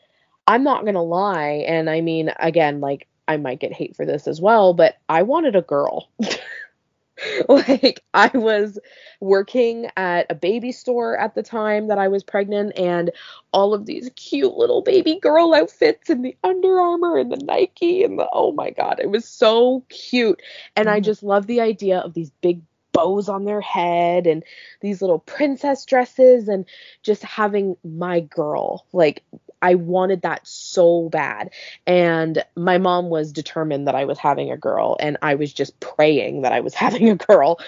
I'm not going to lie. And I mean, again, like, I might get hate for this as well, but I wanted a girl. like, I was working at a baby store at the time that I was pregnant, and all of these cute little baby girl outfits and the Under Armour and the Nike and the oh my god, it was so cute. And I Mhm. just love the idea of these big bows on their head and these little princess dresses and just having my girl. Like I wanted that so bad. And my mom was determined that I was having a girl and I was just praying that I was having a girl.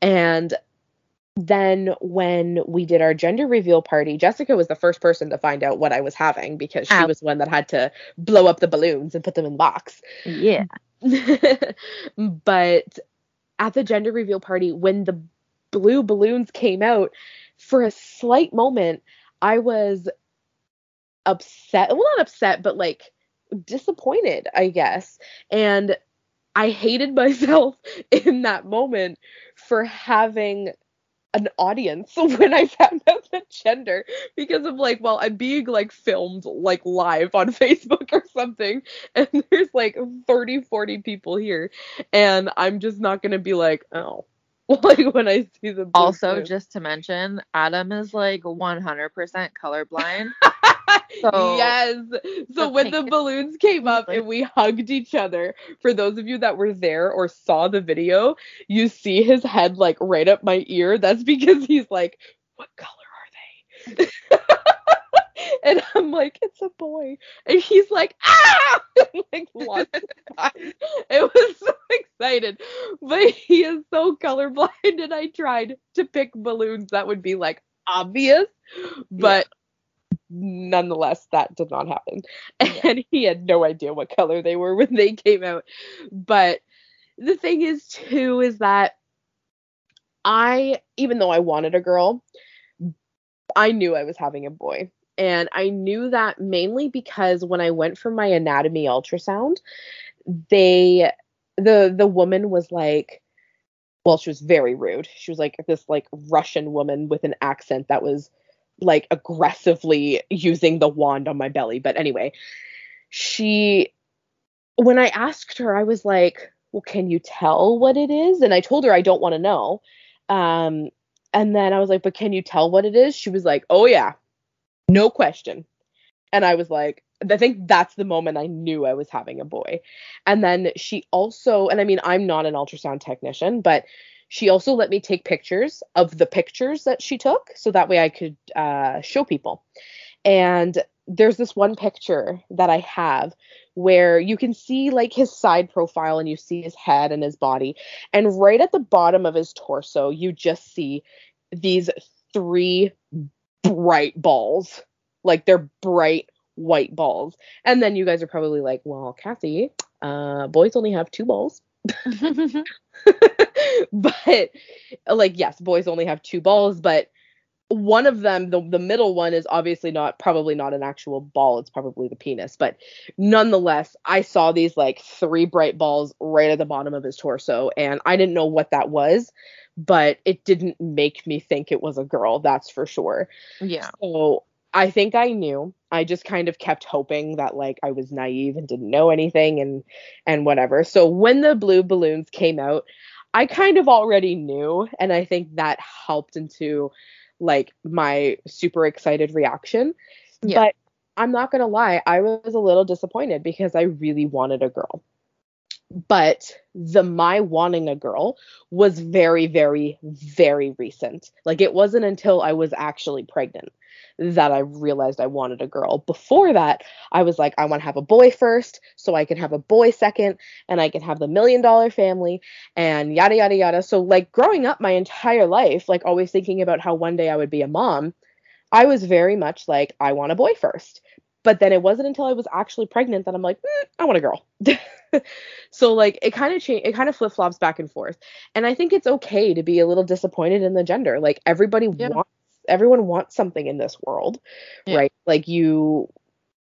And then when we did our gender reveal party, Jessica was the first person to find out what I was having because she Ow. was one that had to blow up the balloons and put them in the box. Yeah. but at the gender reveal party, when the blue balloons came out, for a slight moment, I was upset. Well, not upset, but like disappointed, I guess. And I hated myself in that moment for having an audience when I found out the gender because of like, well, I'm being like filmed like live on Facebook or something, and there's like 30, 40 people here, and I'm just not gonna be like, oh, like when I see the Also, just to mention, Adam is like 100% colorblind. So- yes. So when the balloons came up and we hugged each other, for those of you that were there or saw the video, you see his head like right up my ear. That's because he's like, "What color are they?" and I'm like, "It's a boy," and he's like, "Ah!" like lots of times. It was so excited, but he is so colorblind, and I tried to pick balloons that would be like obvious, but nonetheless that did not happen. And he had no idea what color they were when they came out. But the thing is too is that i even though i wanted a girl i knew i was having a boy. And i knew that mainly because when i went for my anatomy ultrasound they the the woman was like well she was very rude. She was like this like russian woman with an accent that was like aggressively using the wand on my belly. But anyway, she, when I asked her, I was like, well, can you tell what it is? And I told her I don't want to know. Um, and then I was like, but can you tell what it is? She was like, oh, yeah, no question. And I was like, I think that's the moment I knew I was having a boy. And then she also, and I mean, I'm not an ultrasound technician, but she also let me take pictures of the pictures that she took so that way I could uh, show people. And there's this one picture that I have where you can see like his side profile and you see his head and his body. And right at the bottom of his torso, you just see these three bright balls. Like they're bright white balls. And then you guys are probably like, well, Cassie, uh, boys only have two balls. but like yes boys only have two balls but one of them, the the middle one, is obviously not probably not an actual ball. It's probably the penis, but nonetheless, I saw these like three bright balls right at the bottom of his torso, and I didn't know what that was, but it didn't make me think it was a girl. That's for sure. Yeah. So I think I knew. I just kind of kept hoping that like I was naive and didn't know anything and and whatever. So when the blue balloons came out, I kind of already knew, and I think that helped into like my super excited reaction. Yeah. But I'm not going to lie, I was a little disappointed because I really wanted a girl. But the my wanting a girl was very, very, very recent. Like it wasn't until I was actually pregnant that I realized I wanted a girl. Before that, I was like, I want to have a boy first, so I can have a boy second, and I can have the million dollar family, and yada, yada, yada. So, like, growing up my entire life, like, always thinking about how one day I would be a mom, I was very much like, I want a boy first. But then it wasn't until I was actually pregnant that I'm like, mm, I want a girl. so like it kind of change it kind of flip flops back and forth and i think it's okay to be a little disappointed in the gender like everybody Yeah. wants everyone wants something in this world Yeah. right like you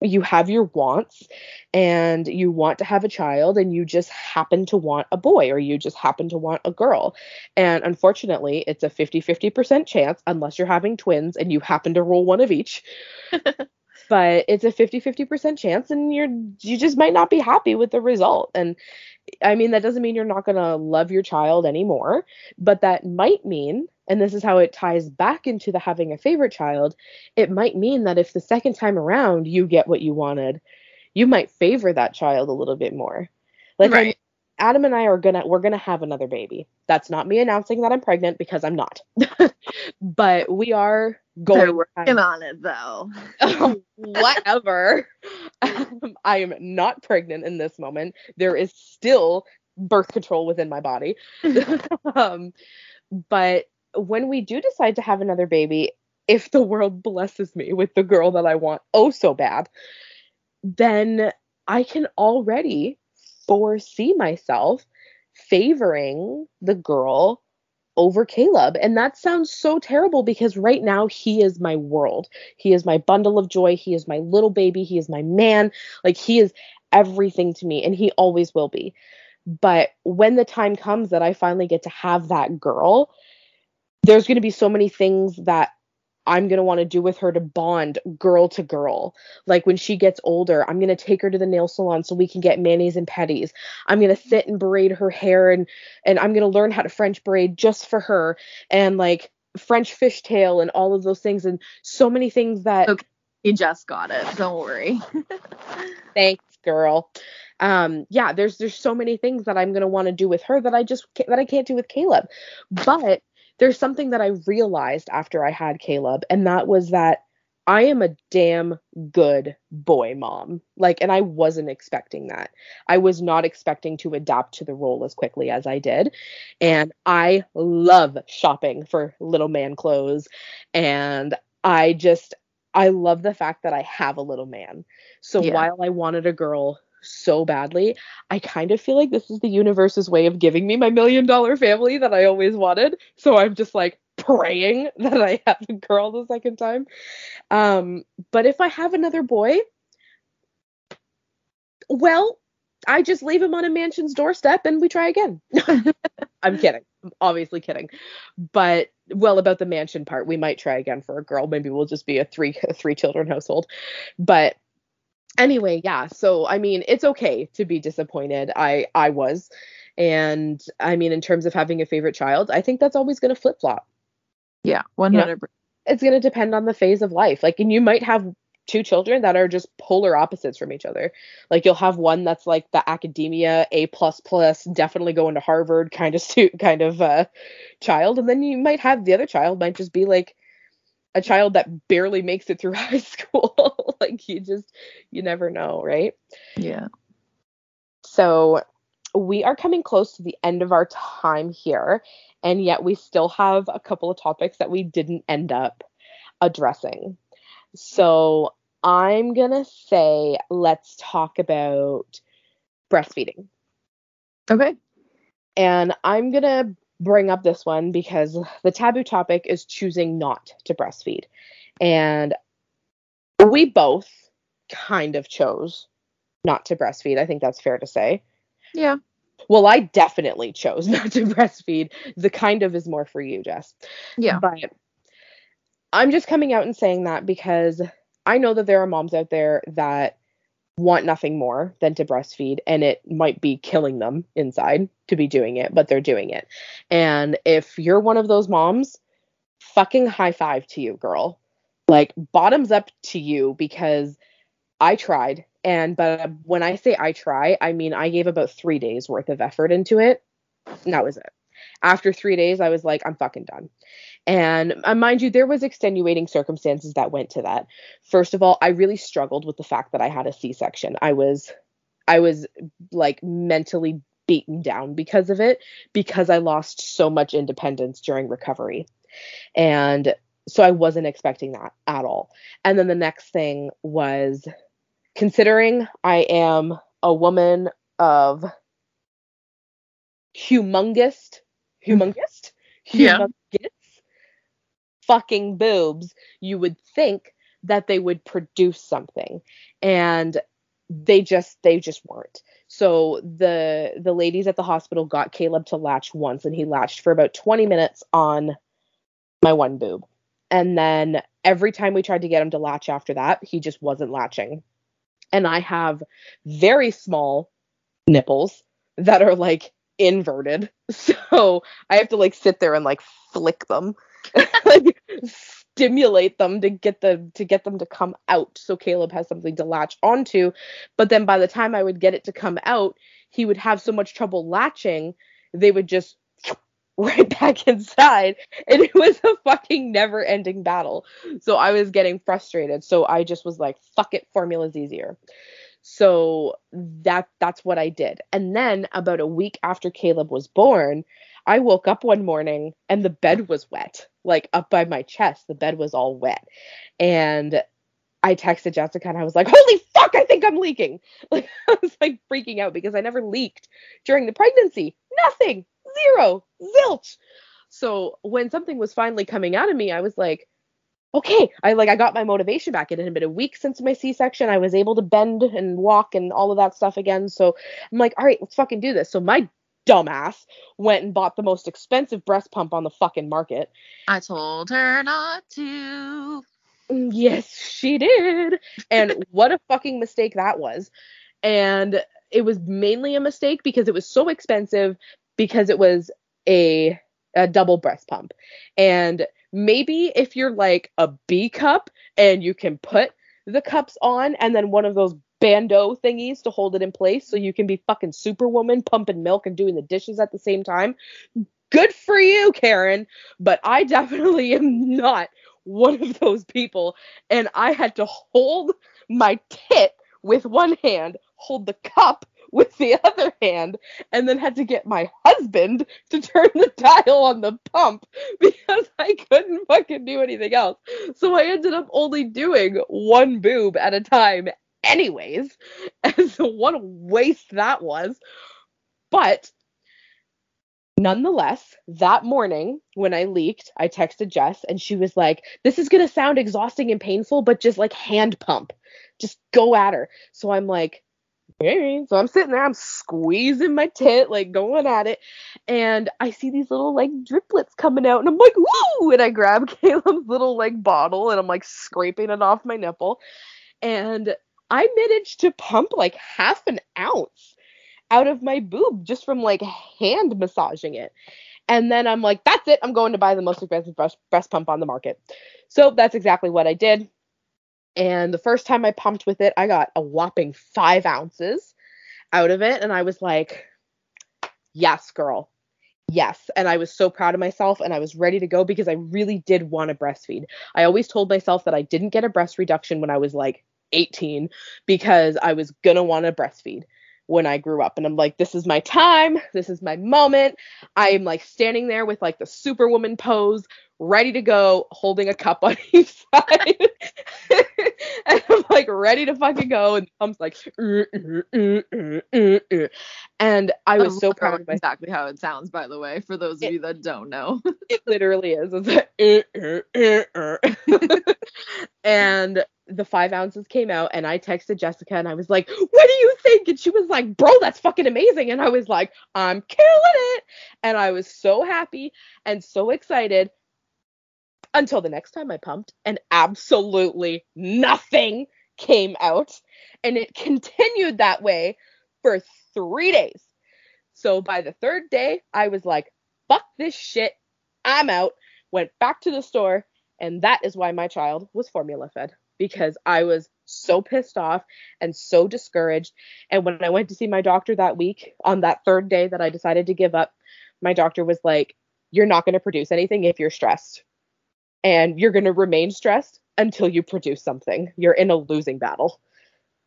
you have your wants and you want to have a child and you just happen to want a boy or you just happen to want a girl and unfortunately it's a 50-50% chance unless you're having twins and you happen to roll one of each but it's a 50-50% chance and you're you just might not be happy with the result and i mean that doesn't mean you're not going to love your child anymore but that might mean and this is how it ties back into the having a favorite child it might mean that if the second time around you get what you wanted you might favor that child a little bit more like Right. Adam and i are gonna we're gonna have another baby that's not me announcing that i'm pregnant because i'm not but we are going They're working on it though. whatever. Um, I am not pregnant in this moment. There is still birth control within my body. um, but when we do decide to have another baby, if the world blesses me with the girl that I want oh so bad, then I can already foresee myself favoring the girl over Caleb. And that sounds so terrible because right now he is my world. He is my bundle of joy. He is my little baby. He is my man. Like he is everything to me and he always will be. But when the time comes that I finally get to have that girl, there's going to be so many things that I'm going to want to do with her to bond girl to girl. Like when she gets older, I'm going to take her to the nail salon so we can get manis and pedis. I'm going to sit and braid her hair and and I'm going to learn how to French braid just for her and like French fishtail and all of those things and so many things that Okay. You just got it. Don't worry. thanks girl. Um yeah, there's there's so many things that I'm going to want to do with her that I just that I can't do with Caleb. But there's something that I realized after I had Caleb and that was that I am a damn good boy mom. Like and I wasn't expecting that. I was not expecting to adapt to the role as quickly as I did. And I love shopping for little man clothes and I just I love the fact that I have a little man. So Yeah. while I wanted a girl so badly, I kind of feel like this is the universe's way of giving me my million dollar family that I always wanted. So I'm just like praying that I have a girl the second time. Um, but if I have another boy, well, I just leave him on a mansion's doorstep and we try again. I'm kidding. I'm obviously kidding. But well, about the mansion part, we might try again for a girl. Maybe we'll just be a three three children household. But anyway, yeah. So I mean, it's okay to be disappointed. I I was. And I mean, in terms of having a favorite child, I think that's always going to flip flop. Yeah, 100. It's going to depend on the phase of life. Like, and you might have two children that are just polar opposites from each other. Like, you'll have one that's like the academia A plus plus, definitely going to Harvard kind of suit kind of uh, child, and then you might have the other child might just be like a child that barely makes it through high school. like, you just you never know, right? Yeah. So we are coming close to the end of our time here, and yet we still have a couple of topics that we didn't end up addressing. So I'm going to say let's talk about breastfeeding. Okay. And I'm going to bring up this one because the taboo topic is choosing not to breastfeed. And we both kind of chose not to breastfeed. I think that's fair to say. Yeah. Well, I definitely chose not to breastfeed. The kind of is more for you, Jess. Yeah. But I'm just coming out and saying that because I know that there are moms out there that want nothing more than to breastfeed and it might be killing them inside to be doing it, but they're doing it. And if you're one of those moms, fucking high five to you, girl. Like bottoms up to you because I tried and but um, when I say I try, I mean I gave about 3 days worth of effort into it. And that was it. After 3 days I was like I'm fucking done. And uh, mind you, there was extenuating circumstances that went to that. First of all, I really struggled with the fact that I had a C-section. I was I was like mentally beaten down because of it because I lost so much independence during recovery. And so I wasn't expecting that at all. And then the next thing was considering I am a woman of humongous humongous Yeah. humongous fucking boobs, you would think that they would produce something. And they just they just weren't. So the the ladies at the hospital got Caleb to latch once and he latched for about 20 minutes on my one boob. And then every time we tried to get him to latch after that, he just wasn't latching. And I have very small nipples that are like inverted. So I have to like sit there and like flick them. like stimulate them to get the to get them to come out so Caleb has something to latch onto. But then by the time I would get it to come out, he would have so much trouble latching, they would just right back inside and it was a fucking never ending battle so i was getting frustrated so i just was like fuck it formula's easier so that that's what i did and then about a week after caleb was born i woke up one morning and the bed was wet like up by my chest the bed was all wet and I texted Jessica and I was like, "Holy fuck, I think I'm leaking!" Like I was like freaking out because I never leaked during the pregnancy. Nothing, zero, zilch. So when something was finally coming out of me, I was like, "Okay." I like I got my motivation back. It had been a week since my C-section. I was able to bend and walk and all of that stuff again. So I'm like, "All right, let's fucking do this." So my dumbass went and bought the most expensive breast pump on the fucking market. I told her not to. Yes, she did. And what a fucking mistake that was. And it was mainly a mistake because it was so expensive because it was a a double breast pump. And maybe if you're like a B cup and you can put the cups on and then one of those bandeau thingies to hold it in place so you can be fucking superwoman pumping milk and doing the dishes at the same time. Good for you, Karen. But I definitely am not one of those people. And I had to hold my tit with one hand, hold the cup with the other hand, and then had to get my husband to turn the dial on the pump because I couldn't fucking do anything else. So I ended up only doing one boob at a time, anyways. And so what a waste that was. But nonetheless, that morning when I leaked, I texted Jess and she was like, This is going to sound exhausting and painful, but just like hand pump. Just go at her. So I'm like, Okay. So I'm sitting there, I'm squeezing my tit, like going at it. And I see these little like driplets coming out, and I'm like, Woo! And I grab Caleb's little like bottle and I'm like scraping it off my nipple. And I managed to pump like half an ounce out of my boob just from like hand massaging it. And then I'm like, that's it. I'm going to buy the most expensive breast, breast pump on the market. So that's exactly what I did. And the first time I pumped with it, I got a whopping five ounces out of it. And I was like, yes, girl. Yes. And I was so proud of myself and I was ready to go because I really did want to breastfeed. I always told myself that I didn't get a breast reduction when I was like 18 because I was going to want to breastfeed when I grew up. And I'm like, this is my time. This is my moment. I'm like standing there with like the superwoman pose, ready to go, holding a cup on each side. and I'm like ready to fucking go, and the pump's like, and I was I'm so proud of myself. exactly how it sounds, by the way, for those of It- you that don't know. It literally is. It's like, and the five ounces came out, and I texted Jessica, and I was like, "What do you think?" And she was like, "Bro, that's fucking amazing." And I was like, "I'm killing it," and I was so happy and so excited until the next time I pumped, and absolutely nothing came out, and it continued that way for three days. So by the third day, I was like, fuck this shit. I'm out. Went back to the store, and that is why my child was formula fed because I was so pissed off and so discouraged. And when I went to see my doctor that week, on that third day that I decided to give up, my doctor was like, You're not going to produce anything if you're stressed. And you're going to remain stressed until you produce something. You're in a losing battle.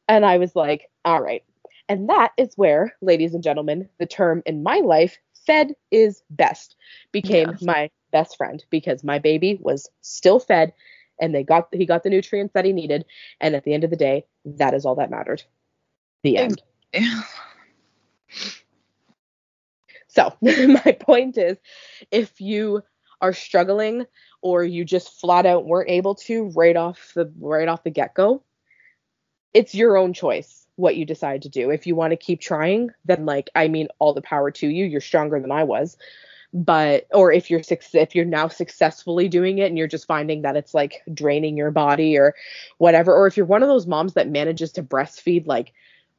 And I was like, All right. And that is where, ladies and gentlemen, the term in my life, fed is best, became Yeah. my best friend because my baby was still fed and they got he got the nutrients that he needed. And at the end of the day, that is all that mattered. The end. So my point is if you are struggling or you just flat out weren't able to right off the right off the get-go, it's your own choice what you decide to do. If you want to keep trying, then like I mean all the power to you. You're stronger than I was. But or if you're if you're now successfully doing it and you're just finding that it's like draining your body or whatever or if you're one of those moms that manages to breastfeed like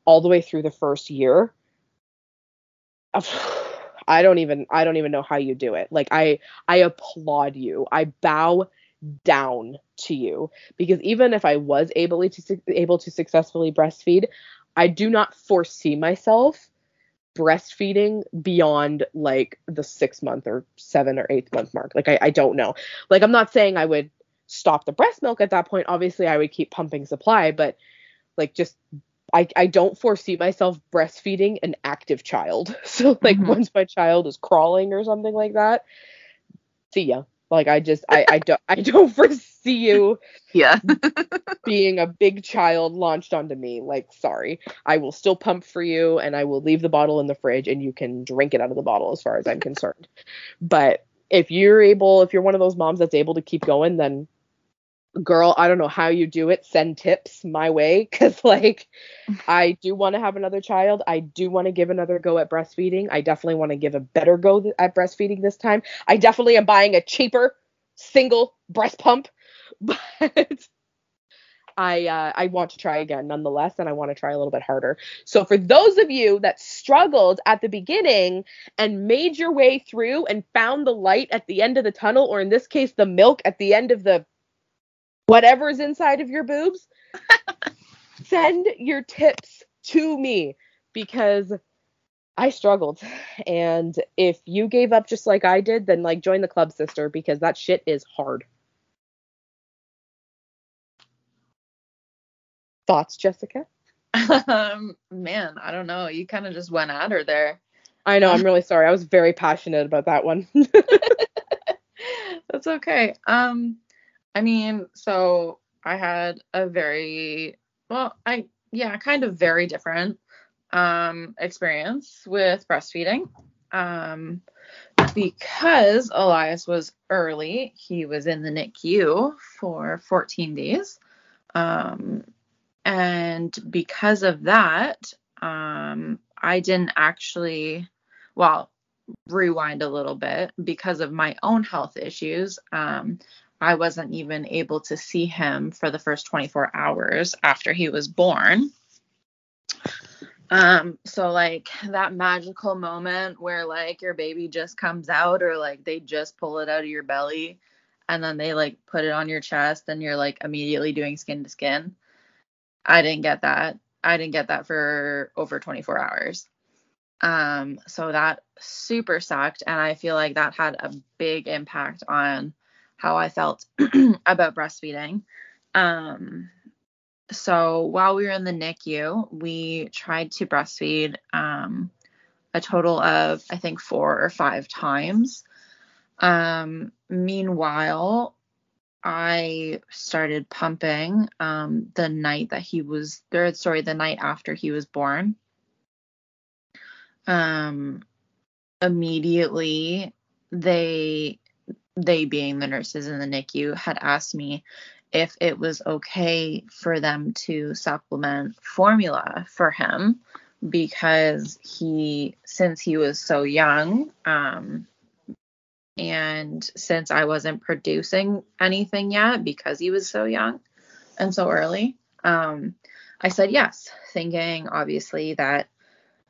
all the way through the first year, I don't even I don't even know how you do it. Like I I applaud you. I bow down to you because even if I was able to able to successfully breastfeed, I do not foresee myself breastfeeding beyond like the 6 month or 7 or 8 month mark. Like I I don't know. Like I'm not saying I would stop the breast milk at that point. Obviously, I would keep pumping supply, but like just I, I don't foresee myself breastfeeding an active child. So like Mhm. once my child is crawling or something like that, see ya. Like I just I, I don't I don't foresee you Yeah. being a big child launched onto me. Like sorry. I will still pump for you and I will leave the bottle in the fridge and you can drink it out of the bottle as far as I'm concerned. But if you're able if you're one of those moms that's able to keep going, then girl, I don't know how you do it. Send tips my way cuz like I do want to have another child. I do want to give another go at breastfeeding. I definitely want to give a better go th- at breastfeeding this time. I definitely am buying a cheaper single breast pump, but I uh, I want to try again nonetheless, and I want to try a little bit harder. So for those of you that struggled at the beginning and made your way through and found the light at the end of the tunnel, or in this case, the milk at the end of the whatever's inside of your boobs, send your tips to me because I struggled. And if you gave up just like I did, then like join the club, sister, because that shit is hard. Thoughts, Jessica? um, man, I don't know. You kind of just went at her there. I know, I'm really sorry. I was very passionate about that one. That's okay. Um, I mean, so I had a very well, I yeah, kind of very different um experience with breastfeeding. Um, because Elias was early, he was in the NICU for 14 days. Um, and because of that, um, I didn't actually, well, rewind a little bit because of my own health issues. Um, I wasn't even able to see him for the first 24 hours after he was born. Um, so like that magical moment where like your baby just comes out or like they just pull it out of your belly and then they like put it on your chest and you're like immediately doing skin to skin. I didn't get that. I didn't get that for over 24 hours. Um, so that super sucked. And I feel like that had a big impact on how I felt about breastfeeding. Um, so while we were in the NICU, we tried to breastfeed um, a total of, I think, four or five times. Um, meanwhile, I started pumping um, the night that he was there. Sorry, the night after he was born. Um, immediately they they being the nurses in the NICU had asked me if it was okay for them to supplement formula for him because he since he was so young um, and since I wasn't producing anything yet because he was so young and so early, um, I said yes, thinking obviously that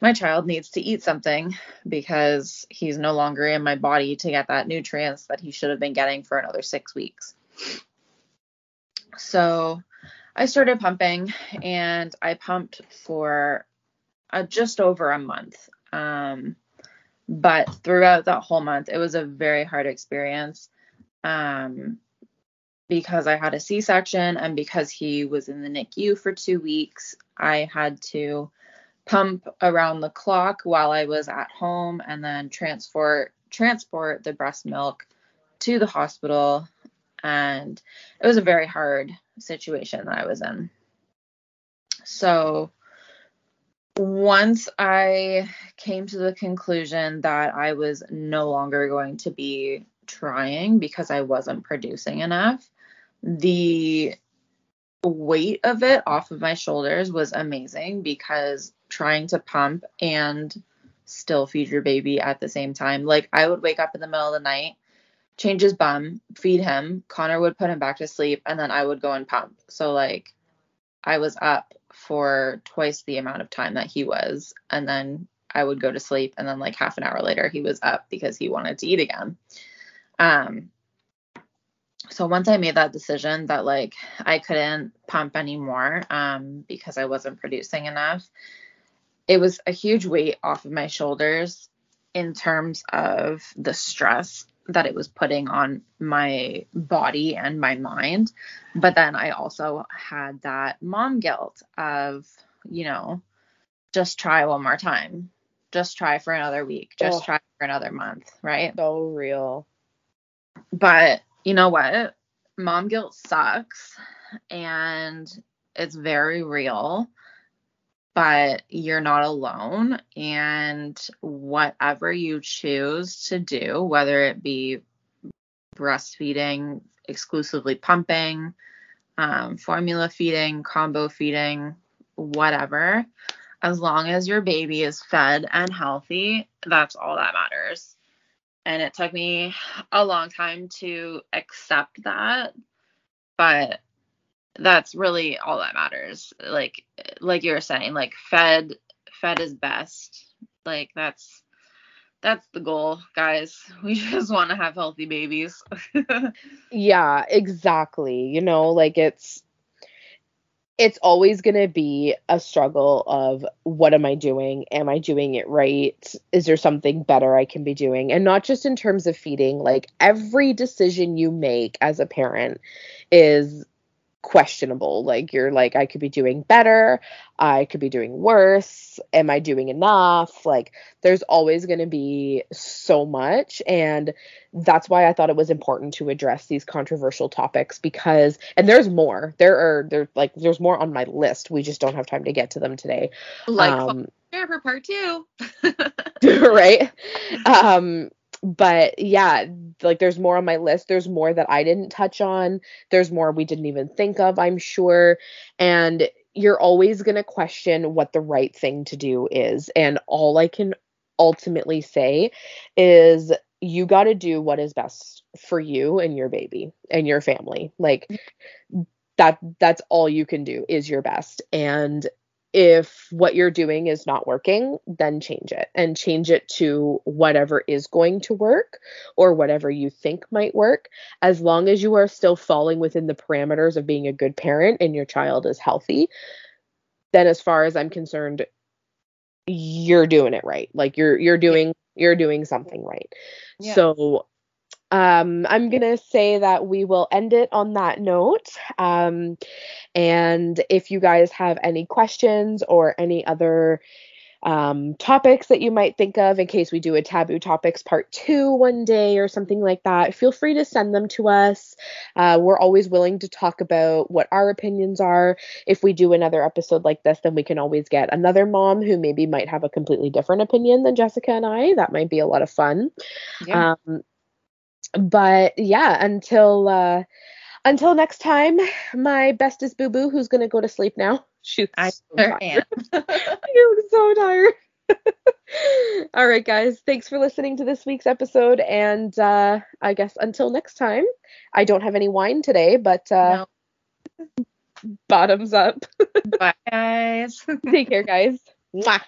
my child needs to eat something because he's no longer in my body to get that nutrients that he should have been getting for another six weeks. So I started pumping and I pumped for uh, just over a month. Um, but throughout that whole month, it was a very hard experience um, because I had a C section and because he was in the NICU for two weeks. I had to pump around the clock while I was at home and then transport transport the breast milk to the hospital and it was a very hard situation that I was in. So once I came to the conclusion that I was no longer going to be trying because I wasn't producing enough, the weight of it off of my shoulders was amazing because trying to pump and still feed your baby at the same time. Like I would wake up in the middle of the night, change his bum, feed him, Connor would put him back to sleep, and then I would go and pump. So like I was up for twice the amount of time that he was. And then I would go to sleep. And then, like, half an hour later, he was up because he wanted to eat again. Um, so once I made that decision that like I couldn't pump anymore um, because I wasn't producing enough, it was a huge weight off of my shoulders in terms of the stress that it was putting on my body and my mind. But then I also had that mom guilt of, you know, just try one more time. Just try for another week. Just oh, try for another month, right? So real. But you know what? Mom guilt sucks and it's very real but you're not alone. And whatever you choose to do, whether it be breastfeeding, exclusively pumping, um, formula feeding, combo feeding, whatever, as long as your baby is fed and healthy, that's all that matters. And it took me a long time to accept that. But that's really all that matters like like you were saying like fed fed is best like that's that's the goal guys we just want to have healthy babies yeah exactly you know like it's it's always going to be a struggle of what am I doing? Am I doing it right? Is there something better I can be doing? And not just in terms of feeding, like every decision you make as a parent is questionable. Like you're like, I could be doing better, I could be doing worse. Am I doing enough? Like there's always going to be so much. And that's why I thought it was important to address these controversial topics because, and there's more. There are, there like, there's more on my list. We just don't have time to get to them today. Like, um, for part two. right. Um, but yeah, like there's more on my list. There's more that I didn't touch on. There's more we didn't even think of, I'm sure. And you're always going to question what the right thing to do is. And all I can ultimately say is you got to do what is best for you and your baby and your family. Like mm. that that's all you can do is your best. And if what you're doing is not working, then change it and change it to whatever is going to work or whatever you think might work, as long as you are still falling within the parameters of being a good parent and your child is healthy. Then, as far as I'm concerned, you're doing it right. Like you're you're doing you're doing something right. Yeah. So um, I'm going to say that we will end it on that note. Um, and if you guys have any questions or any other um, topics that you might think of in case we do a taboo topics part two one day or something like that, feel free to send them to us. Uh, we're always willing to talk about what our opinions are. If we do another episode like this, then we can always get another mom who maybe might have a completely different opinion than Jessica and I. That might be a lot of fun. Yeah. Um, but yeah, until uh, until next time, my bestest boo boo, who's gonna go to sleep now. She's I so sure you look so tired. All right, guys. Thanks for listening to this week's episode. And uh, I guess until next time, I don't have any wine today, but uh, no. bottoms up. Bye, guys. Take care, guys. Mwah.